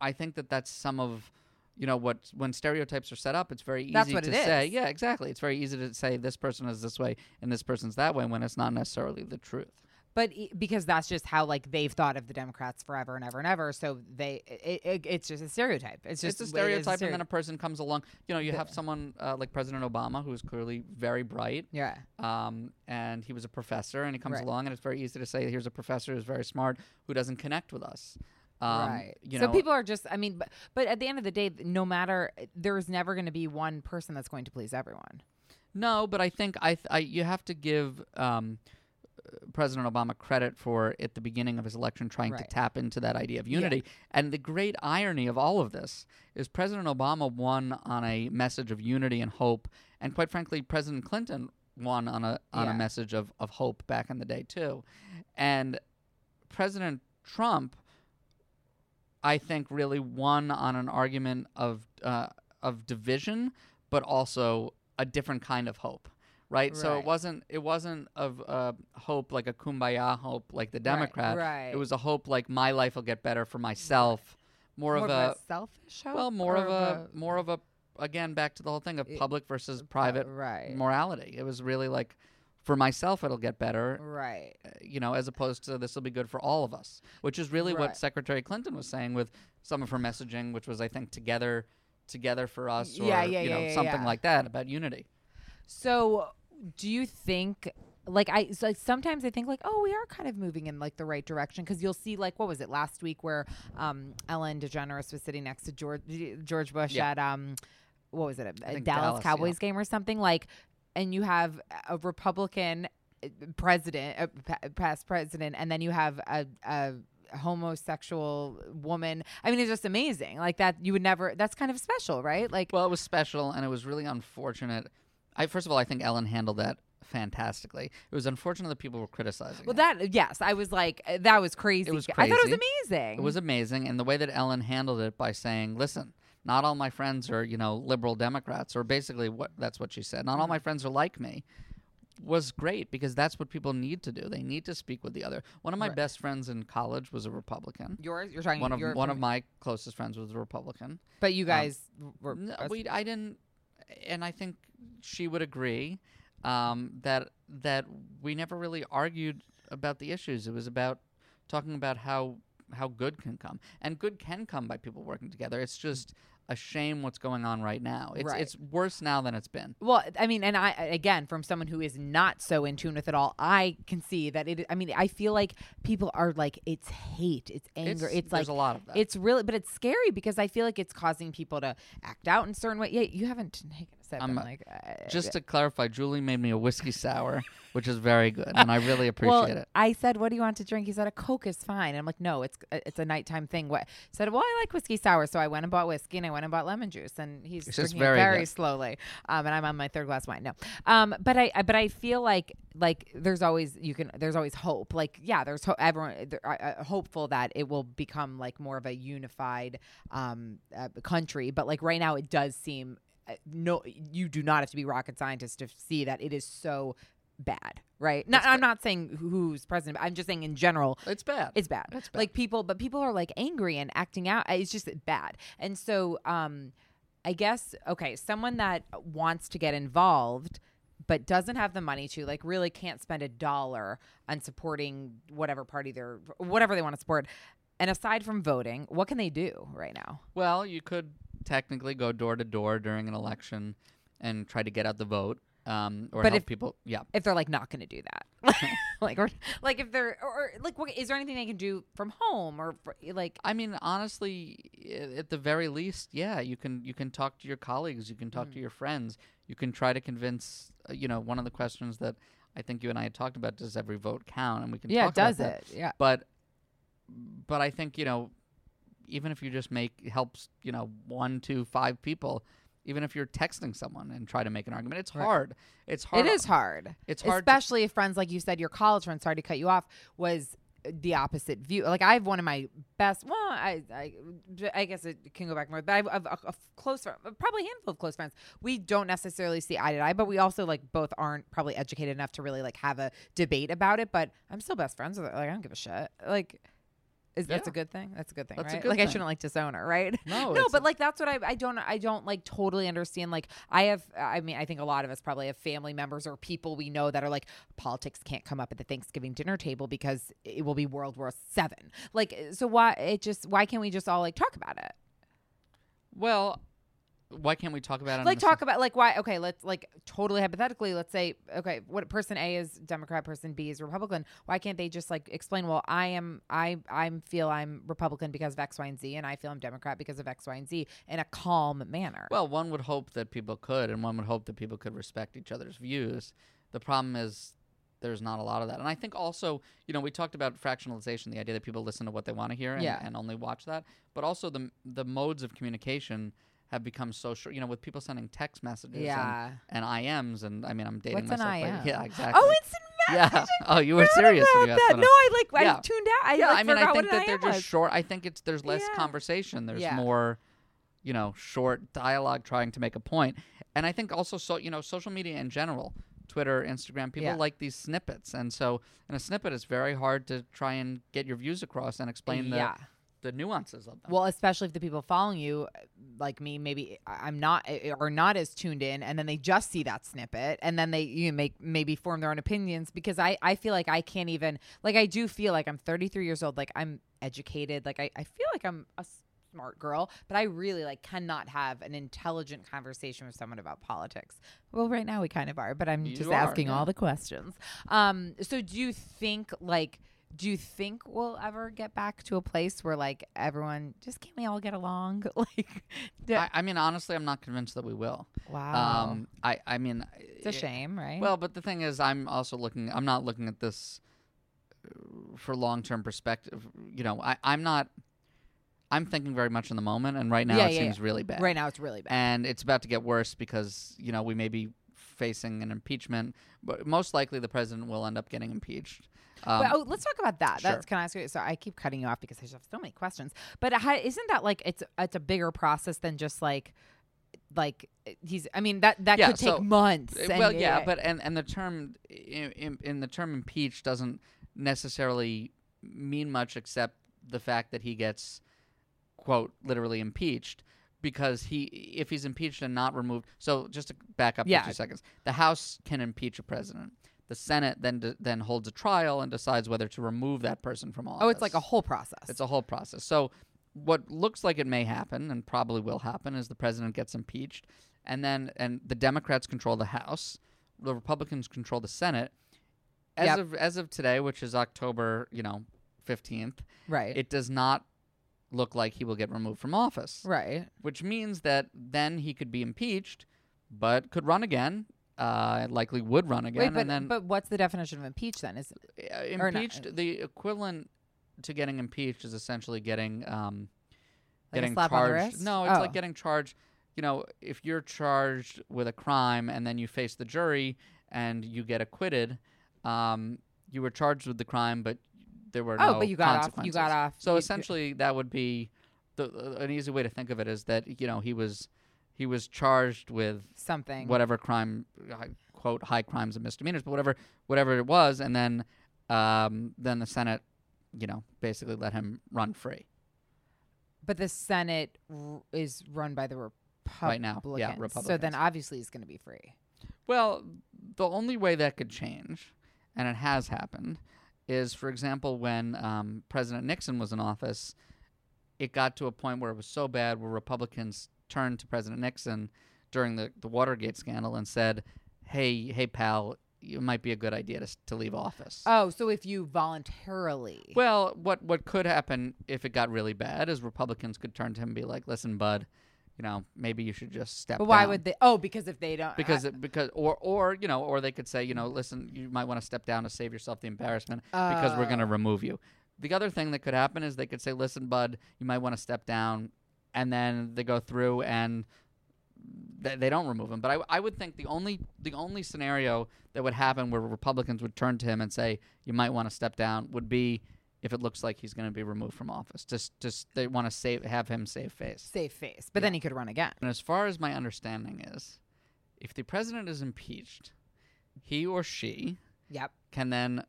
I think that that's some of you know what when stereotypes are set up, it's very easy to it say. is. Yeah, exactly. It's very easy to say this person is this way and this person's that way when it's not necessarily the truth. But e- because that's just how like they've thought of the Democrats forever and ever and ever, so they it, it, it's just a stereotype. It's just it's a it is stereotype, and then a person comes along. You know, you have someone uh, like President Obama, who is clearly very bright, yeah. um, and he was a professor, and he comes Right. along, and it's very easy to say, "Here's a professor who's very smart who doesn't connect with us." Um, right. You so people are just. I mean, but but at the end of the day, no matter there's never going to be one person that's going to please everyone. no, but I think I, th- I you have to give um, President Obama credit for at the beginning of his election trying to tap into that idea of unity. And the great irony of all of this is President Obama won on a message of unity and hope, and quite frankly, President Clinton won on a on Yeah. a message of, of hope back in the day too. And President Trump, I think, really won on an argument of uh, of division, but also a different kind of hope. Right? so it wasn't it wasn't of uh, hope like a kumbaya hope like the Democrat. right. It was a hope like my life will get better for myself. More, More of a selfish hope. well, more or of a more of a again back to the whole thing of public versus private right. morality. It was really like for myself it'll get better right. uh, you know, as opposed to this will be good for all of us, which is really what Secretary Clinton was saying with some of her messaging, which was, I think, together, together for us, or Yeah, yeah, you know, yeah, something like that about unity. So, do you think like I so sometimes I think like oh we are kind of moving in like the right direction because you'll see like what was it last week where um Ellen DeGeneres was sitting next to George George Bush Yeah. at um what was it a, a Dallas, Dallas, Cowboys yeah. game or something like and you have a Republican uh, president a past president and then you have a, a homosexual woman I mean it's just amazing like that you would never that's kind of special right like Well, it was special, and it was really unfortunate. I first of all, I think Ellen handled that fantastically. It was unfortunate that people were criticizing. Well, it. that yes, I was like, uh, that was crazy. It was crazy. I thought it was amazing. It was amazing, and the way that Ellen handled it by saying, "Listen, not all my friends are, you know, liberal Democrats," or basically what that's what she said. Not all Mm-hmm. my friends are like me. Was great because that's what people need to do. They need to speak with the other. One of my Right. best friends in college was a Republican. yours. You're talking One of one of my closest friends was a Republican. But you guys were. No, we I didn't, and I think she would agree um, that that we never really argued about the issues. It was about talking about how how good can come, and good can come by people working together. It's just a shame what's going on right now. It's Right. it's worse now than it's been. Well, I mean, and I again, from someone who is not so in tune with it all, I can see that it. I mean, I feel like people are like, it's hate, it's anger, It's- it's, there's like a lot of that. It's really, but it's scary because I feel like it's causing people to act out in certain way. Yeah, you haven't taken sip. I'm, I'm uh, like, uh, Just to clarify, Julie made me a whiskey sour, which is very good, and I really appreciate well, it. I said, "What do you want to drink?" He said, "A Coke is fine." And I'm like, "No, it's it's a nighttime thing." What said? Well, I like whiskey sour, so I went and bought whiskey and I went and bought lemon juice, and he's It's drinking very very slowly. Um, and I'm on my third glass of wine. No, um, but I, I but I feel like like there's always you can there's always hope. Like yeah, there's ho- everyone there, I, I- hopeful that it will become like more of a unified um uh, country. But like right now, it does seem. Uh, No, you do not have to be rocket scientist to see that it is so bad, right? No, I'm not saying who's president. I'm just saying in general, It's bad. it's bad. It's bad. Like people, but people are like angry and acting out. It's just bad. And so, um, I guess okay, someone that wants to get involved but doesn't have the money to, like, really can't spend a dollar on supporting whatever party they're, whatever they want to support. And aside from voting, what can they do right now? Well, you could technically go door to door during an election and try to get out the vote, um, or But help if- people. Yeah, If they're like not going to do that, like, or like if they're, or, or like, what, is there anything they can do from home or like? I mean, honestly, at the very least, yeah, you can you can talk to your colleagues, you can talk Mm. to your friends, you can try to convince. Uh, you know, one of the questions that I think you and I had talked about: Does every vote count? And we can Yeah, talk about does that. it? Yeah. But but I think you know, even if you just make helps, you know, one, two, five people. Even if you're texting someone and try to make an argument, it's hard. It's hard. It is hard. It's hard to- especially if friends like you said, your college friends. Sorry to cut you off. Was the opposite view. Like I have one of my best. Well, I I, I guess it can go back more. But I have a, a, a close friend, probably a handful of close friends. We don't necessarily see eye to eye, but we also like both aren't probably educated enough to really like have a debate about it. But I'm still best friends with her. Like I don't give a shit. Like. Is that's Yeah. a good thing? That's a good thing, That's a right? good like I shouldn't like disown her, right? No, no, but like that's what I I don't I don't like totally understand. Like I have I mean I think a lot of us probably have family members or people we know that are like politics can't come up at the Thanksgiving dinner table because it will be World War Seven. Like so why it just why can't we just all like talk about it? Well, why can't we talk about it? Like talk about like why okay let's like totally hypothetically let's say okay what person A is Democrat person B is Republican why can't they just like explain well I am I I feel I'm Republican because of X Y and Z and I feel I'm Democrat because of X Y and Z in a calm manner. Well, one would hope that people could, and one would hope that people could respect each other's views. The problem is there's not a lot of that. And I think also, you know, we talked about fractionalization, the idea that people listen to what they want to hear and, Yeah. and only watch that. But also the the modes of communication have become so short. You know, with people sending text messages Yeah. and, and IMs, and I mean, I'm dating What's an myself. but- IM? Yeah, exactly. Oh, instant Yeah. messaging. Oh, you were serious when about you asked that. No, I like Yeah. I tuned out. I yeah, like, I mean, I think that an they're IM just was. short. I think it's there's less Yeah. conversation. There's Yeah. more, you know, short dialogue trying to make a point. And I think also, so you know, social media in general, Twitter, Instagram, people Yeah. like these snippets, and so in a snippet, it's very hard to try and get your views across and explain Yeah. the the nuances of them. Well, especially if the people following you, like me, maybe I'm not are not as tuned in, and then they just see that snippet, and then they you know, make maybe form their own opinions. Because I I feel like I can't even like I do feel like I'm 33 years old, like I'm educated, like I I feel like I'm a smart girl, but I really like cannot have an intelligent conversation with someone about politics. Well, right now we kind of are, but I'm You just are, asking yeah. all the questions. Um, so do you think like? Do you think we'll ever get back to a place where like everyone just can't we all get along? like, I mean, honestly, I'm not convinced that we will. wow, Um, I I mean, it's a shame, right? Well, but the thing is, I'm also looking. I'm not looking at this uh, for long term perspective. You know, I, I'm not. I'm thinking very much in the moment, and right now Yeah, it yeah, seems yeah. really bad. right now it's really bad. and it's about to get worse because you know we may be facing an impeachment, but most likely the president will end up getting impeached. Um, but oh, let's talk about that. sure. That's can I ask you? So I keep cutting you off because I just have so many questions. But how, isn't that like it's it's a bigger process than just like like he's? I mean that that Yeah, could take so- months. Uh, and- well, yeah, but and and the term in, in, in the term impeach doesn't necessarily mean much except the fact that he gets quote literally impeached because he if he's impeached and not removed. So just to back up Yeah. for two seconds, the House can impeach a president. The Senate then de- then holds a trial and decides whether to remove that person from office. oh, it's like a whole process. It's a whole process. So what looks like it may happen and probably will happen is the president gets impeached, and then and the Democrats control the House, the Republicans control the Senate. As Yep. of as of today, which is October, you know, fifteenth, Right. it does not look like he will get removed from office right. which means that then he could be impeached, but could run again. Uh, likely would run again, Wait, but and then but what's the definition of impeach then? Is uh, or not- impeached. The equivalent to getting impeached is essentially getting um, Like a getting slap on the charged. wrist? No, it's Oh. like getting charged. You know, if you're charged with a crime and then you face the jury and you get acquitted, um, you were charged with the crime, but there were no Oh, no but you got off- you got off- So you- essentially, that would be the uh, an easy way to think of it is that you know he was he was charged with something whatever crime quote high crimes and misdemeanors but whatever whatever it was and then um, then the senate you know basically let him run free But the Senate r- is run by the Republicans. Right now, yeah, Republicans. So then obviously he's going to be free. well the only way that could change and it has happened is for example when um, president nixon was in office it got to a point where it was so bad where republicans turned to president nixon during the, the watergate scandal and said hey hey pal it might be a good idea to, to leave office Oh, so if you voluntarily. Well, what what could happen if it got really bad is Republicans could turn to him and be like, "Listen, bud, you know, maybe you should just step." but why down." would they? Oh, because if they don't. Because I- it, because or or you know or they could say you know listen you might want to step down to save yourself the embarrassment because we're going to Oh. remove you. The other thing that could happen is they could say listen bud you might want to step down and then they go through and they, they don't remove him. But I, I would think the only the only scenario that would happen where Republicans would turn to him and say you might want to step down would be if it looks like he's going to be removed from office. Just just they want to save have him save face. safe face, but then he could run again. And as far as my understanding is, if the president is impeached, he or she Yep. can then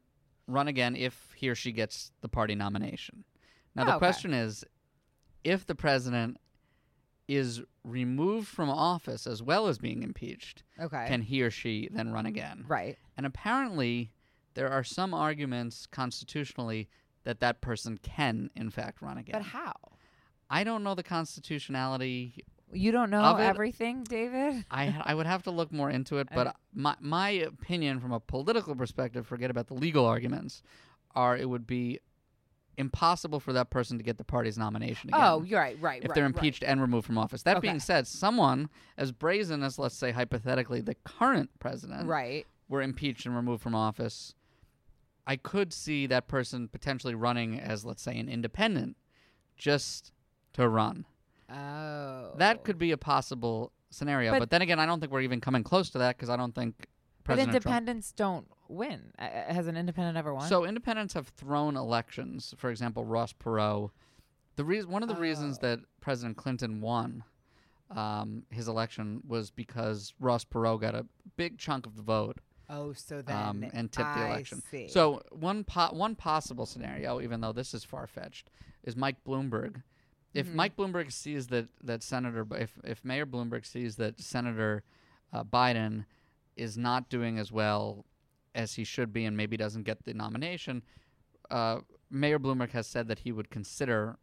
run again if he or she gets the party nomination. Now, Oh, the okay. question is if the president is removed from office as well as being impeached, Okay. can he or she then run again? right. And apparently, there are some arguments constitutionally that that person can, in fact, run again. But how? I don't know the constitutionality You don't know everything, David. I I would have to look more into it, but my my opinion from a political perspective, forget about the legal arguments, are it would be impossible for that person to get the party's nomination again. Oh, you're right. Right. if right, they're right. impeached and removed from office. That Okay. being said, someone as brazen as let's say hypothetically the current president Right. were impeached and removed from office, I could see that person potentially running as let's say an independent just to run. Oh. That could be a possible scenario, But- but, then again, I don't think we're even coming close to that because I don't think But President Trump. independents don't win. Uh, uh, has an independent ever won? So independents have thrown elections. For example, Ross Perot. The reason, one of the reasons Oh. that President Clinton won um, his election was because Ross Perot got a big chunk of the vote oh, so then um, and tipped the I election. See. So one po- one possible scenario, even though this is far fetched, is Mike Bloomberg. If Mm-hmm. Mike Bloomberg sees that that Senator, if if Mayor Bloomberg sees that Senator uh, Biden is not doing as well as he should be, and maybe doesn't get the nomination, uh, Mayor Bloomberg has said that he would consider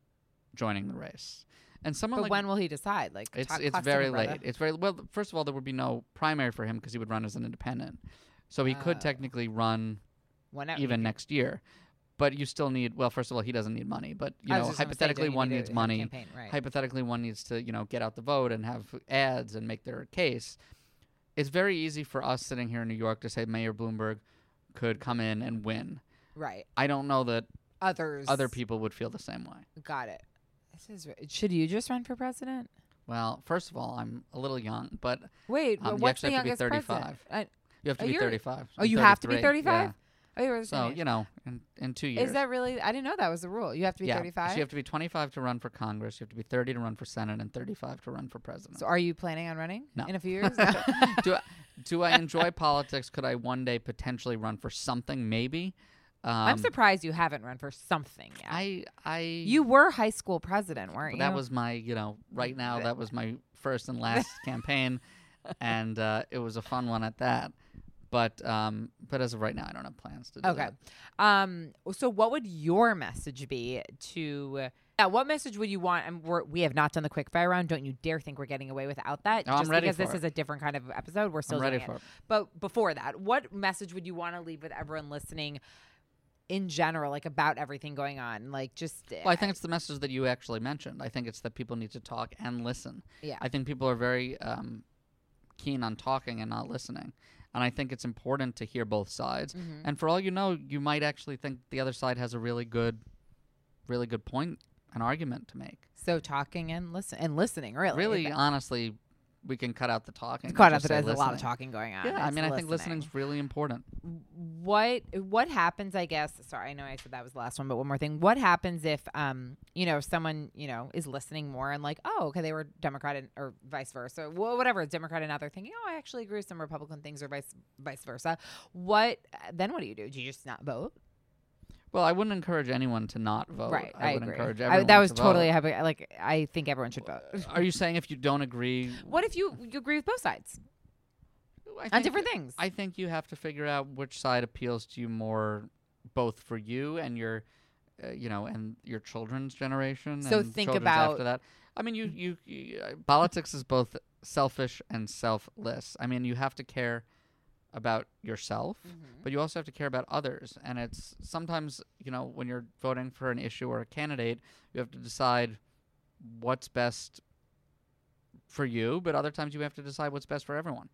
joining the race. And someone but like when will he decide? Like it's it's very late. It's very well. First of all, there would be no primary for him because he would run as an independent, so he could Oh. technically run Whenever even next year. But you still need. Well, first of all, he doesn't need money. But you know, say, hypothetically, you one need needs money. campaign, right. Hypothetically, one needs to you know get out the vote and have ads and make their case. It's very easy for us sitting here in New York to say Mayor Bloomberg could come in and win. Right. I don't know that Others. other people would feel the same way. Got it. This is. Should you just run for president? Well, first of all, I'm a little young, but Wait. Um, you what's the actually have to be youngest 35. president? I, you have to Oh, be you're- 35. oh, you have to be 35. Oh, you were the So age. you know, in, in two years. Is that really? I didn't know that was the rule. You have to be yeah. 35. So you have to be 25 to run for Congress. You have to be 30 to run for Senate, and 35 to run for president. so are you planning on running No. in a few years? do I, do I enjoy politics? Could I one day potentially run for something? Maybe. Um, I'm surprised you haven't run for something yet. I I you were high school president, weren't you? that was my you know right now that was my first and last campaign, and uh, it was a fun one at that. But um, but as of right now, I don't have plans to do Okay. that. Um. So, what would your message be to Now, what message would you want? And we're, we have not done the quick fire round. Don't you dare think we're getting away without that. Oh, I'm just ready because for this it. is a different kind of episode, we're still ready doing for it. it. But before that, what message would you want to leave with everyone listening? In general, like about everything going on, like just Well, I think it's the message that you actually mentioned. I think it's that people need to talk and listen. yeah, I think people are very um, keen on talking and not listening. And I think it's important to hear both sides. Mm-hmm. And for all you know, you might actually think the other side has a really good, really good point, an argument to make. so talking and listen and listening, really, Really, honestly, we can cut out the talking. and caught up just that say there's a lot of talking going on. Yeah, I It's mean, I think listening. listening's really important. what what happens i guess sorry i know i said that was the last one but one more thing what happens if um you know someone you know is listening more and like oh okay they were democrat and, or vice versa wh- whatever democrat and now they're thinking oh i actually agree with some republican things or vice vice versa what then what do you do do you just not vote Well, I wouldn't encourage anyone to not vote. right I, i, would agree encourage everyone. I- that was to vote. totally happy like i think everyone should vote Are you saying if you don't agree? what if you, you agree with both sides on different things I think you have to figure out which side appeals to you more, both for you and your, uh, you know, and your children's generation. So and think about- after that. I mean, you, you, you uh, politics is both selfish and selfless. I mean, you have to care about yourself, Mm-hmm. but you also have to care about others. And it's sometimes, you know, when you're voting for an issue or a candidate, you have to decide what's best for you, but other times you have to decide what's best for everyone.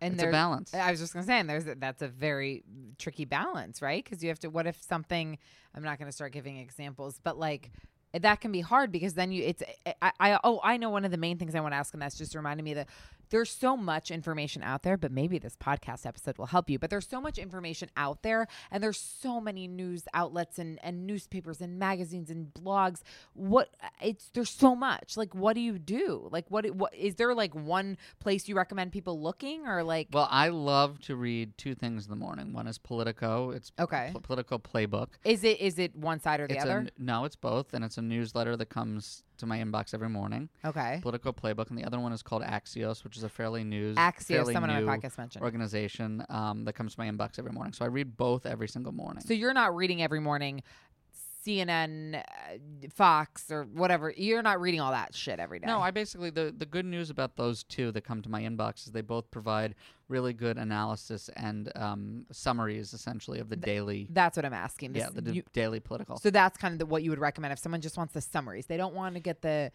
and it's a balance. I was just gonna say, and there's a, that's a very tricky balance, right? Because you have to. What if something? I'm not gonna start giving examples, but like that can be hard because then you. It's. I. I oh, I know one of the main things I want to ask, and that's just reminding me that there's so much information out there. But maybe this podcast episode will help you. But there's so much information out there, and there's so many news outlets and and newspapers and magazines and blogs. What it's there's so much. Like, what do you do? Like, what what is there like one place you recommend people looking or like? Well, I love to read two things in the morning. One is Politico. It's Okay. pol- Politico Playbook. Is it is it one side or the It's other? n- no, it's both, and it's a newsletter that comes to my inbox every morning. okay. Politico Playbook, and the other one is called Axios, which is a fairly news, Axios, fairly someone on new my podcast mentioned. organization um, that comes to my inbox every morning. So I read both every single morning. So you're not reading every morning CNN, uh, Fox, or whatever. You're not reading all that shit every day. No, I basically the the good news about those two that come to my inbox is they both provide really good analysis and um, summaries, essentially, of the daily. That's what I'm asking. yeah, the d- you- daily political. so that's kind of the, what you would recommend if someone just wants the summaries. They don't want to get the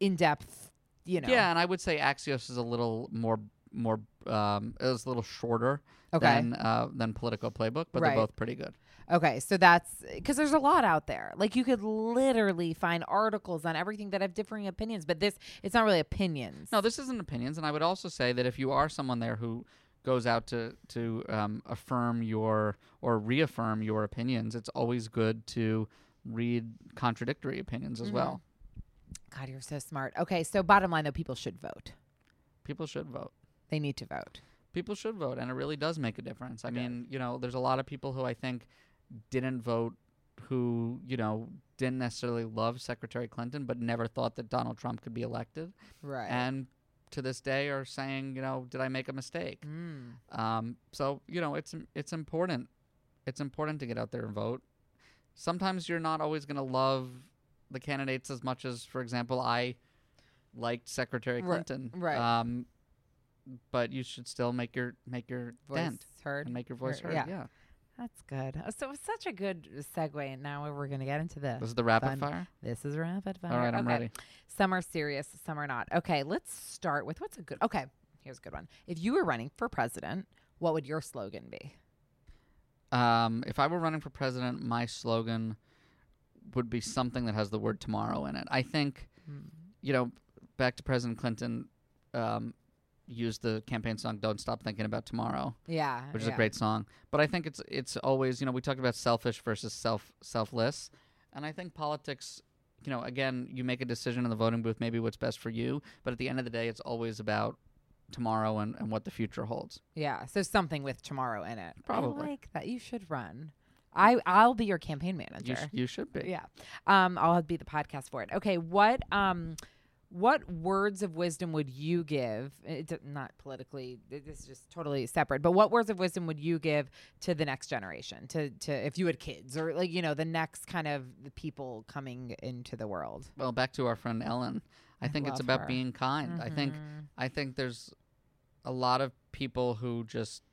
in depth. You know. Yeah, and I would say Axios is a little more more um, is a little shorter Okay. than uh, than Politico Playbook, but Right. they're both pretty good. Okay, so that's because there's a lot out there. Like you could literally find articles on everything that have differing opinions, but this it's not really opinions. No, this isn't opinions, and I would also say that if you are someone there who goes out to to um, affirm your or reaffirm your opinions, it's always good to read contradictory opinions Mm-hmm. as well. God, you're so smart. Okay, so bottom line though, people should vote. People should vote. They need to vote. People should vote, and it really does make a difference. I mean, you know, there's a lot of people who I think didn't vote who, you know, didn't necessarily love Secretary Clinton, but never thought that Donald Trump could be elected. Right. and to this day are saying, you know, did I make a mistake? Mm. Um, so you know, it's it's important. It's important to get out there and vote. Sometimes you're not always going to love the candidates as much as, for example, I liked Secretary Clinton. right. Um, but you should still make your make your Voice dent heard. and make your voice Heard, heard. yeah. Yeah. That's good. Uh, So it was such a good segue. And now we're going to get into this. This is the rapid Fun. fire. This is rapid fire. All right, I'm Okay. ready. Some are serious, some are not. Okay, let's start with what's a good. Okay, here's a good one. If you were running for president, what would your slogan be? Um, if I were running for president, my slogan would be something that has the word tomorrow in it. I think, you know, back to President Clinton, um, used the campaign song "Don't Stop Thinking About Tomorrow," Yeah, which is yeah. a great song. But I think it's it's always, you know, we talked about selfish versus self selfless, and I think politics. You know, again, you make a decision in the voting booth, maybe what's best for you, but at the end of the day, it's always about tomorrow and, and what the future holds. Yeah, so something with tomorrow in it. Probably. I like that. You should run. I I'll be your campaign manager. You, sh- you should be. Yeah. Um, I'll be the podcast for it. Okay. What um, what words of wisdom would you give? It's not politically. This is just totally separate. But what words of wisdom would you give to the next generation? To to if you had kids or like you know the next kind of the people coming into the world. Well, back to our friend Ellen. I, I think it's about her. being kind. I think Mhm. I think there's a lot of people who just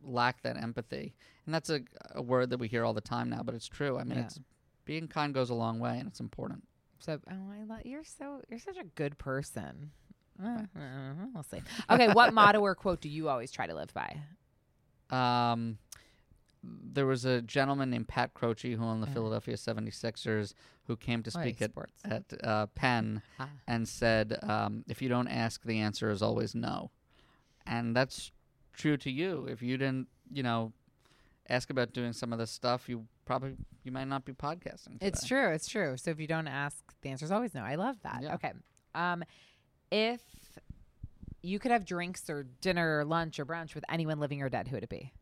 lack that empathy, and that's a, a word that we hear all the time now. But it's true. I mean, Yeah. it's being kind goes a long way, and it's important. So oh, I love you're so you're such a good person. Uh, uh, we'll see. Okay, what motto or quote do you always try to live by? Um, there was a gentleman named Pat Croce who owned the Yeah. Philadelphia 76ers who came to speak at, sports. at uh, Penn Ah. and said, um, if you don't ask, the answer is always no. And that's true to you. If you didn't, you know, ask about doing some of this stuff, you probably you might not be podcasting. It's true. It's true. So if you don't ask, the answer is always no. I love that. Yeah. Okay. Um, if you could have drinks or dinner or lunch or brunch with anyone living or dead, who would it be?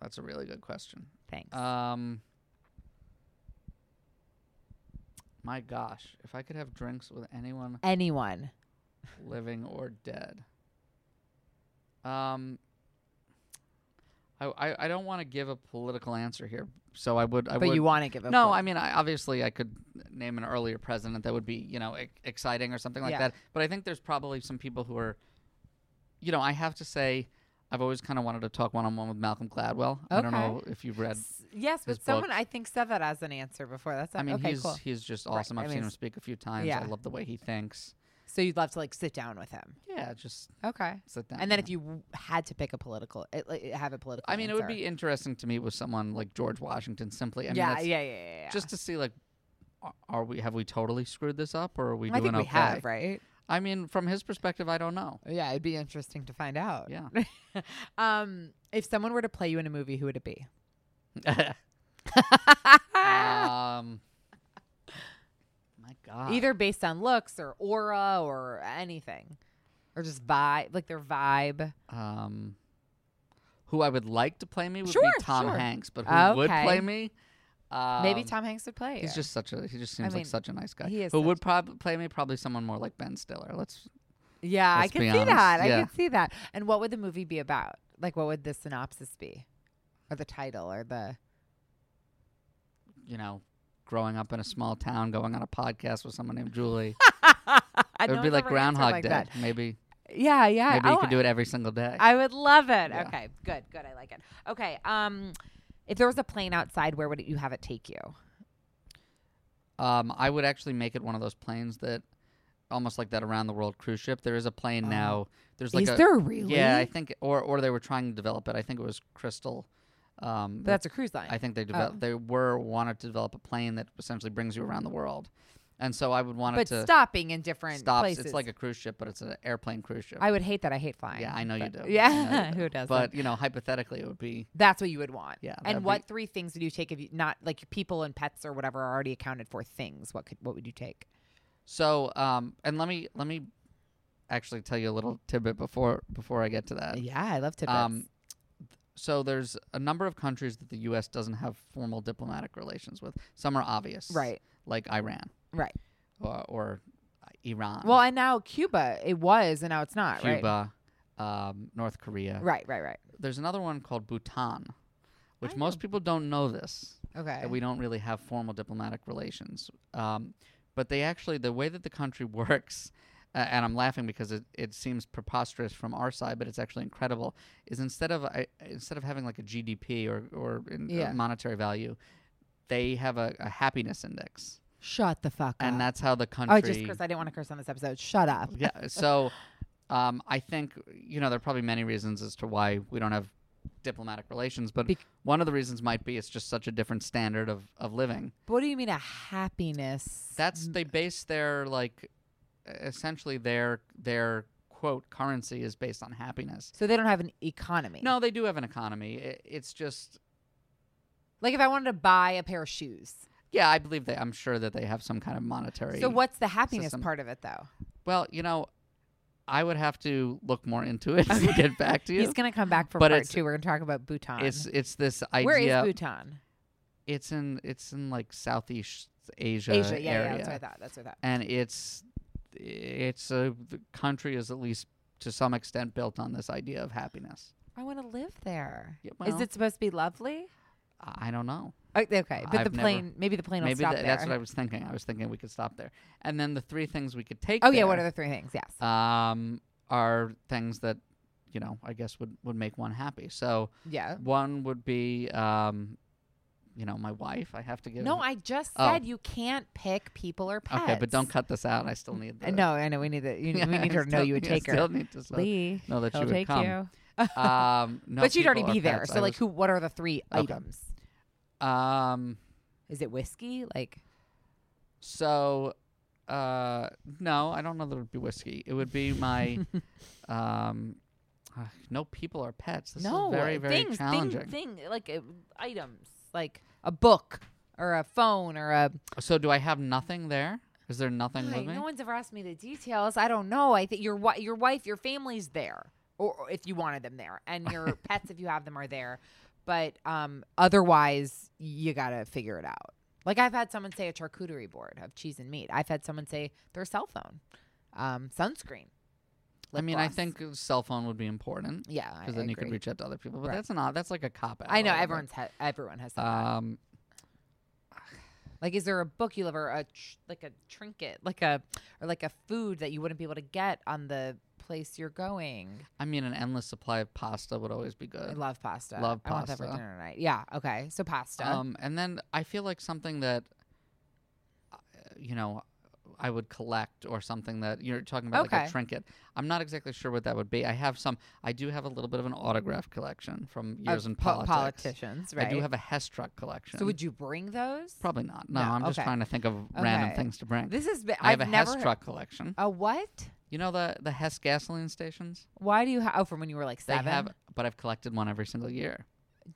That's a really good question. Thanks. Um, my gosh, if I could have drinks with anyone anyone. living or dead. Um, I I, I don't want to give a political answer here, so I would I but would. you want to give a no. I mean, I, obviously, I could name an earlier president that would be, you know, ex- exciting or something like Yeah. that. But I think there's probably some people who are, you know, I have to say, I've always kind of wanted to talk one on one with Malcolm Gladwell. I don't know if you've read. S- yes, but someone book. I think said that as an answer before. That's I mean, okay. he's cool. he's just awesome. I I've mean, seen him speak a few times. yeah. I love the way he thinks. So you'd love to like sit down with him. Yeah, just Okay. sit down. And then if you w- had to pick a political, it, like, have a political. I mean, it would answer. be interesting to meet with someone like George Washington. Simply, I mean, yeah, that's- yeah, yeah, yeah, yeah. just to see like, a- are we have we totally screwed this up, or are we I doing think we okay? have, right? I mean, from his perspective, I don't know. Yeah, it'd be interesting to find out. Yeah. um, if someone were to play you in a movie, who would it be? um, God. Either based on looks or aura or anything, or just vibe, like their vibe. um, who I would like to play me would Sure, be Tom sure. Hanks, but who would play me? Maybe Um, Tom Hanks would play. He's you. just such a. He just seems mean, like such a nice guy. he is Who would probably play me? Probably someone more like Ben Stiller. Let's. Yeah, I Let's can be see honest, that. I can see that. And what would the movie be about? Like, what would the synopsis be, or the title, or the? You know, growing up in a small town, going on a podcast with someone named Julie. It would be like Groundhog like Day. that. Maybe. Yeah, yeah. Maybe you Oh, could do it every single day. I would love it. Yeah. Okay, good, good. I like it. Okay, um, if there was a plane outside, where would you have it take you? Um, I would actually make it one of those planes that, almost like that around the world cruise ship. There is a plane Oh. now. There's like Is a there really? yeah. I think or or they were trying to develop it. I think it was Crystal. Um, But that's a cruise line. I think they developed. Oh. They were wanted to develop a plane that essentially brings you around the world, and so I would want but it to stopping in different stops. places. It's like a cruise ship, but it's an airplane cruise ship. I would hate that. I hate flying. yeah, I know you do. Yeah, you do. who doesn't? But you know, hypothetically, it would be That's what you would want. Yeah, And be- what three things would you take if you not like people and pets or whatever are already accounted for things? What could what would you take? so. Um, and let me let me actually tell you a little tidbit before before I get to that. yeah, I love tidbits. Um, so there's a number of countries that the U.S. doesn't have formal diplomatic relations with. Some are obvious, right, Like Iran right. or, or Iran. Well, and now Cuba, it was, and now it's not. Right. Cuba, um, North Korea. Right, right, right. There's another one called Bhutan, which I most know. people don't know this. Okay. We don't really have formal diplomatic relations. Um, but they actually, the way that the country works, uh, and I'm laughing because it, it seems preposterous from our side, but it's actually incredible. Is instead of I instead of having like a GDP or or in, uh, Yeah. monetary value, they have a, a happiness index, Shut the fuck up. and that's how the country. Oh, just curse. I didn't want to curse on this episode. Shut up. yeah. So, um, I think you know there are probably many reasons as to why we don't have diplomatic relations, but Bec- one of the reasons might be it's just such a different standard of of living. But what do you mean a happiness? That's they base their like essentially their their quote currency is based on happiness. so they don't have an economy. No, they do have an economy. I it's just Like if I wanted to buy a pair of shoes. yeah, I believe they. I'm sure that they have some kind of monetary. So what's the happiness system. part of it though? Well, you know, I would have to look more into it and get back to you. He's gonna come back for But part two. We're gonna talk about Bhutan. it's it's this idea. Where is Bhutan? It's in it's in like Southeast Asia, Asia. Yeah, area, yeah. That's what I thought. That's what I thought. and it's it's a the country is at least to some extent built on this idea of happiness. I want to live there. Yeah, Is it supposed to be lovely? I don't know. Oh, okay, but I've the never- plane, maybe the plane will Maybe stop tha- there. that's what I was thinking. I was thinking we could stop there. And then the three things we could take. oh yeah, what are the three things? Yes. um, are things that, you know, I guess would would make one happy. So yeah. one would be, um, you know, my wife. I have to give. No, I just Oh. said you can't pick people or pets. Okay, but don't cut this out. I still need. The, no, I know we need that. We need her to know still- you would I take Still her. need to Lee, know that you would take come. you. Um, no but you'd already be there. pets. So I like, who? What are the three Okay. items? Um. Is it whiskey? Like, So, uh, no, I don't know that it would be whiskey. It would be my, um, uh, no people or pets. This no, is very, very things, challenging. Thing, thing, like uh, items, like a book or a phone or a. So, do I have nothing there? Is there nothing Hi, with me? no one's ever asked me the details. I don't know. I think your wi- your wife, your family's there, or, or if you wanted them there, and your pets, if you have them, are there. But um, otherwise, you gotta figure it out. Like I've had someone say a charcuterie board of cheese and meat. I've had someone say their cell phone, um, sunscreen. I mean, I think a cell phone would be important yeah, because then you could reach out to other people. But Right. that's not. That's like a cop out. I know a little bit. everyone's ha- everyone has. Um, Like, is there a book you love or a tr- like a trinket, like a or like a food that you wouldn't be able to get on the place you're going? I mean, an endless supply of pasta would always be good. I love pasta. love I want that for pasta. dinner tonight. Yeah. Okay. So pasta. Um, and then I feel like something that, uh, you know, I would collect or something that you're talking about like a trinket. I'm not exactly sure what that would be. I have some. I do have a little bit of an autograph collection from Of years in po- politics. politicians, right? I do have a Hess truck collection. So would you bring those? Probably not. No, No, I'm just okay. trying to think of random things to bring. This is. bi- I have I've a Hess truck collection. A what? You know the the Hess gasoline stations. Why do you have? Oh, from when you were like seven. They have, but I've collected one every single year.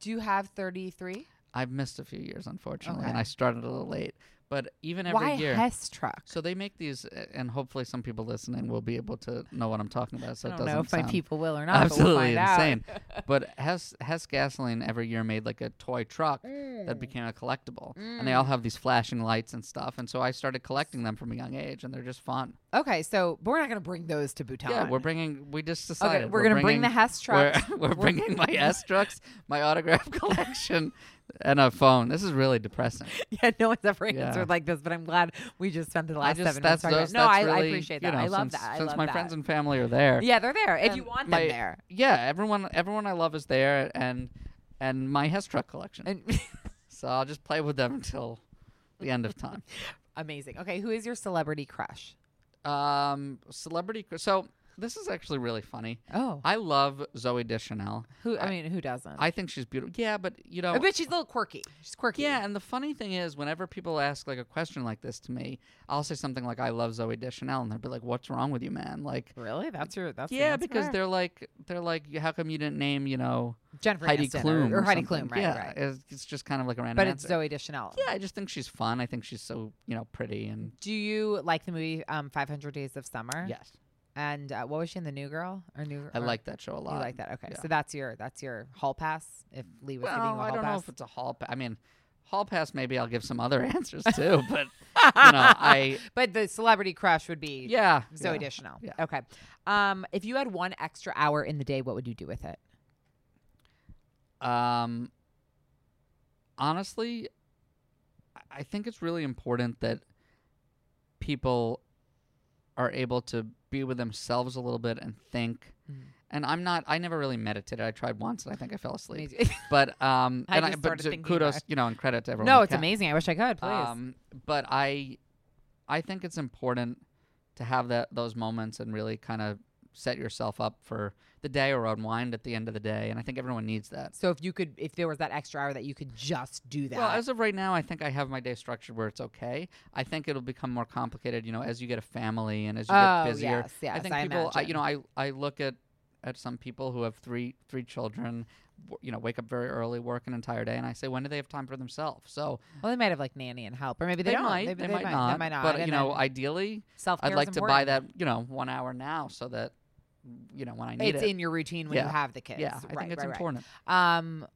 do you have thirty three? I've missed a few years, unfortunately, and I started a little late. But even every Why year, Hess truck? So they make these, and hopefully some people listening will be able to know what I'm talking about. So I it don't doesn't know if my people will or not. but absolutely we'll find out. insane. but Hess Hess Gasoline every year made like a toy truck Mm. that became a collectible, and they all have these flashing lights and stuff. And so I started collecting them from a young age, and they're just fun. Okay, so but we're not gonna bring those to Bhutan. Yeah, we're bringing. We just decided Okay, we're, gonna bring the Hess We're, trucks. we're bringing my Hess trucks, my autograph collection, and a phone. This is really depressing. yeah, no one's ever Yeah. answered like this, but I'm glad we just spent the last just seven that's minutes. those, talking about- that's no, I, I really, appreciate you that. know, I love since, that. I since love my that. friends and family are there. yeah, they're there. If you want my- them there. Yeah, everyone everyone I love is there, and and my Hess truck collection. And so I'll just play with them until the end of time. amazing. Okay, who is your celebrity crush? Um, celebrity. cr- So this is actually really funny. Oh, I love Zooey Deschanel. who? I, I- mean, who doesn't? I think she's beautiful. Yeah, but you know, I bet she's a little quirky. She's quirky. Yeah, and the funny thing is, whenever people ask like a question like this to me, I'll say something like, "I love Zooey Deschanel," and they'll be like, "What's wrong with you, man?" Like, Really? That's your. That's yeah, because they're like, they're like, "How come you didn't name, you know, Jennifer Heidi Aniston Klum or, or Heidi something?" Klum, right? yeah, right. It's, it's just kind of like a random But it's answer. Zooey Deschanel. Yeah, I just think she's fun. I think she's so you know pretty and Do you like the movie um, 500 Days of Summer? yes, And uh, what was she in the New Girl or New? I or- like that show a lot. You like that? Okay, Yeah. so that's your that's your hall pass. If Lee was Well, giving you a I hall don't know pass. if it's a hall. Pa- I mean, hall pass. Maybe I'll give some other answers too. but you know, I but the celebrity crush would be yeah, Zooey yeah. Deschanel. Yeah. Okay. Um, if you had one extra hour in the day, what would you do with it? Um, honestly, I- I think it's really important that people are able to be with themselves a little bit and think. Mm. And I'm not. I never really meditated. I tried once, and I think I fell asleep. But um, I and I, but to kudos, you know, and credit to everyone. no, it's can. amazing. I wish I could. Please. Um, but I, I think it's important to have that those moments and really kind of set yourself up for the day or unwind at the end of the day. And I think everyone needs that. so if you could, if there was that extra hour that you could just do that. Well, as of right now, I think I have my day structured where it's okay. I think it'll become more complicated, you know, as you get a family and as you Oh, get busier. yes, yes, I think I people, I, you know, I I look at at some people who have three three children, you know, wake up very early, work an entire day, and I say, when do they have time for themselves? So well, they might have like nanny and help, or maybe they, they, don't. might, Maybe they, they might, They not, might not. But And you know, ideally, I'd like to buy that, you know, one hour now, so that you know when I need It's it. in your routine when you have the kids. yeah, I right, think it's right, right. important. Um,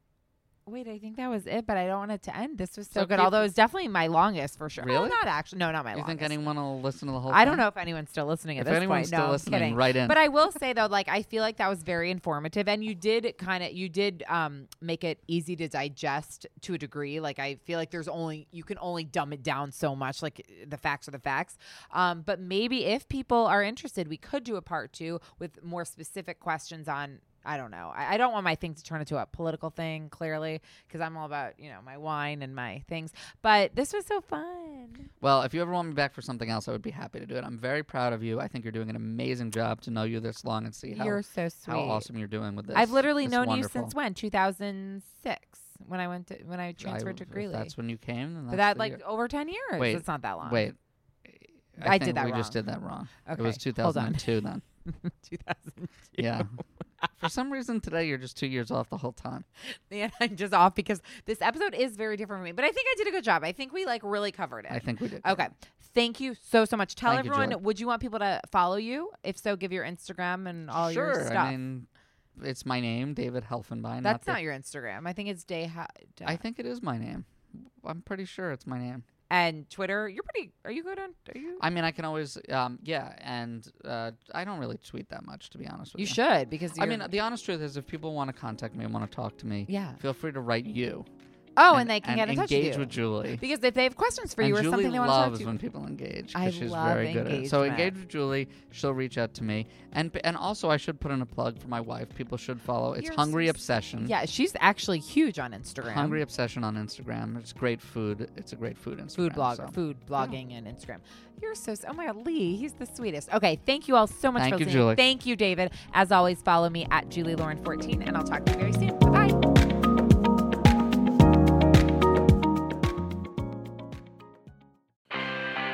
Wait, I think that was it, but I don't want it to end. This was so, So good. keep- Although it's definitely my longest for sure. Really? not actually. No, not my longest. you longest. think anyone will listen to the whole? I don't know if anyone's still listening at If this anyone's point. still no, I'm listening, kidding. write in. But I will say though, like I feel like that was very informative, and you did kind of you did um make it easy to digest to a degree. Like I feel like there's only you can only dumb it down so much. Like the facts are the facts. Um, but maybe if people are interested, we could do a part two with more specific questions on. I don't know. I, I don't want my thing to turn into a political thing, clearly, because I'm all about you know my wine and my things. But this was so fun. Well, if you ever want me back for something else, I would be happy to do it. I'm very proud of you. I think you're doing an amazing job to know you this long and see how You're so sweet. how awesome you're doing with this. I've literally It's known wonderful. you since when? 2006 when I went to when I transferred I- to Greeley. That's when you came. Then but that's that like year. over 10 years. Wait, it's not that long. Wait. I think did that we just did that wrong. Okay, It was hold 2002 then. 2002. Yeah. For some reason today you're just two years off the whole time. Yeah, I'm just off because this episode is very different for me. But I think I did a good job. I think we like really covered it. I think we did. Okay. Thank you so so much. Tell Thank you, everyone. Would you want people to follow you? If so, give your Instagram and all sure. your stuff. I mean, it's my name, David Helfenbein. That's not your Instagram. I think it's day. Ha- I think it is my name. I'm pretty sure it's my name. And Twitter. You're pretty. Are you good on? Are you? I mean, I can always, um, yeah, and uh, I don't really tweet that much, to be honest with you you. should because I mean, the honest truth is, if people want to contact me and want to talk to me, Yeah. feel free to write you. Oh, and, they can get in touch engage with you. with Julie. Because if they have questions for and you or Julie something they want to talk loves to you. when people engage I because she's love very good at it. So engage with Julie. She'll reach out to me, and and also I should put in a plug for my wife. People should follow. It's You're Hungry so Obsession. Yeah, she's actually huge on Instagram. Hungry Obsession on Instagram. It's great food. It's a great food Instagram. food blog, so. food blogging and Instagram. You're so oh my god, Lee, he's the sweetest. Okay, thank you all so much Thank for you, listening. Julie. Thank you, David. As always, follow me at Julie Lauren 14, and I'll talk to you very soon. Bye bye.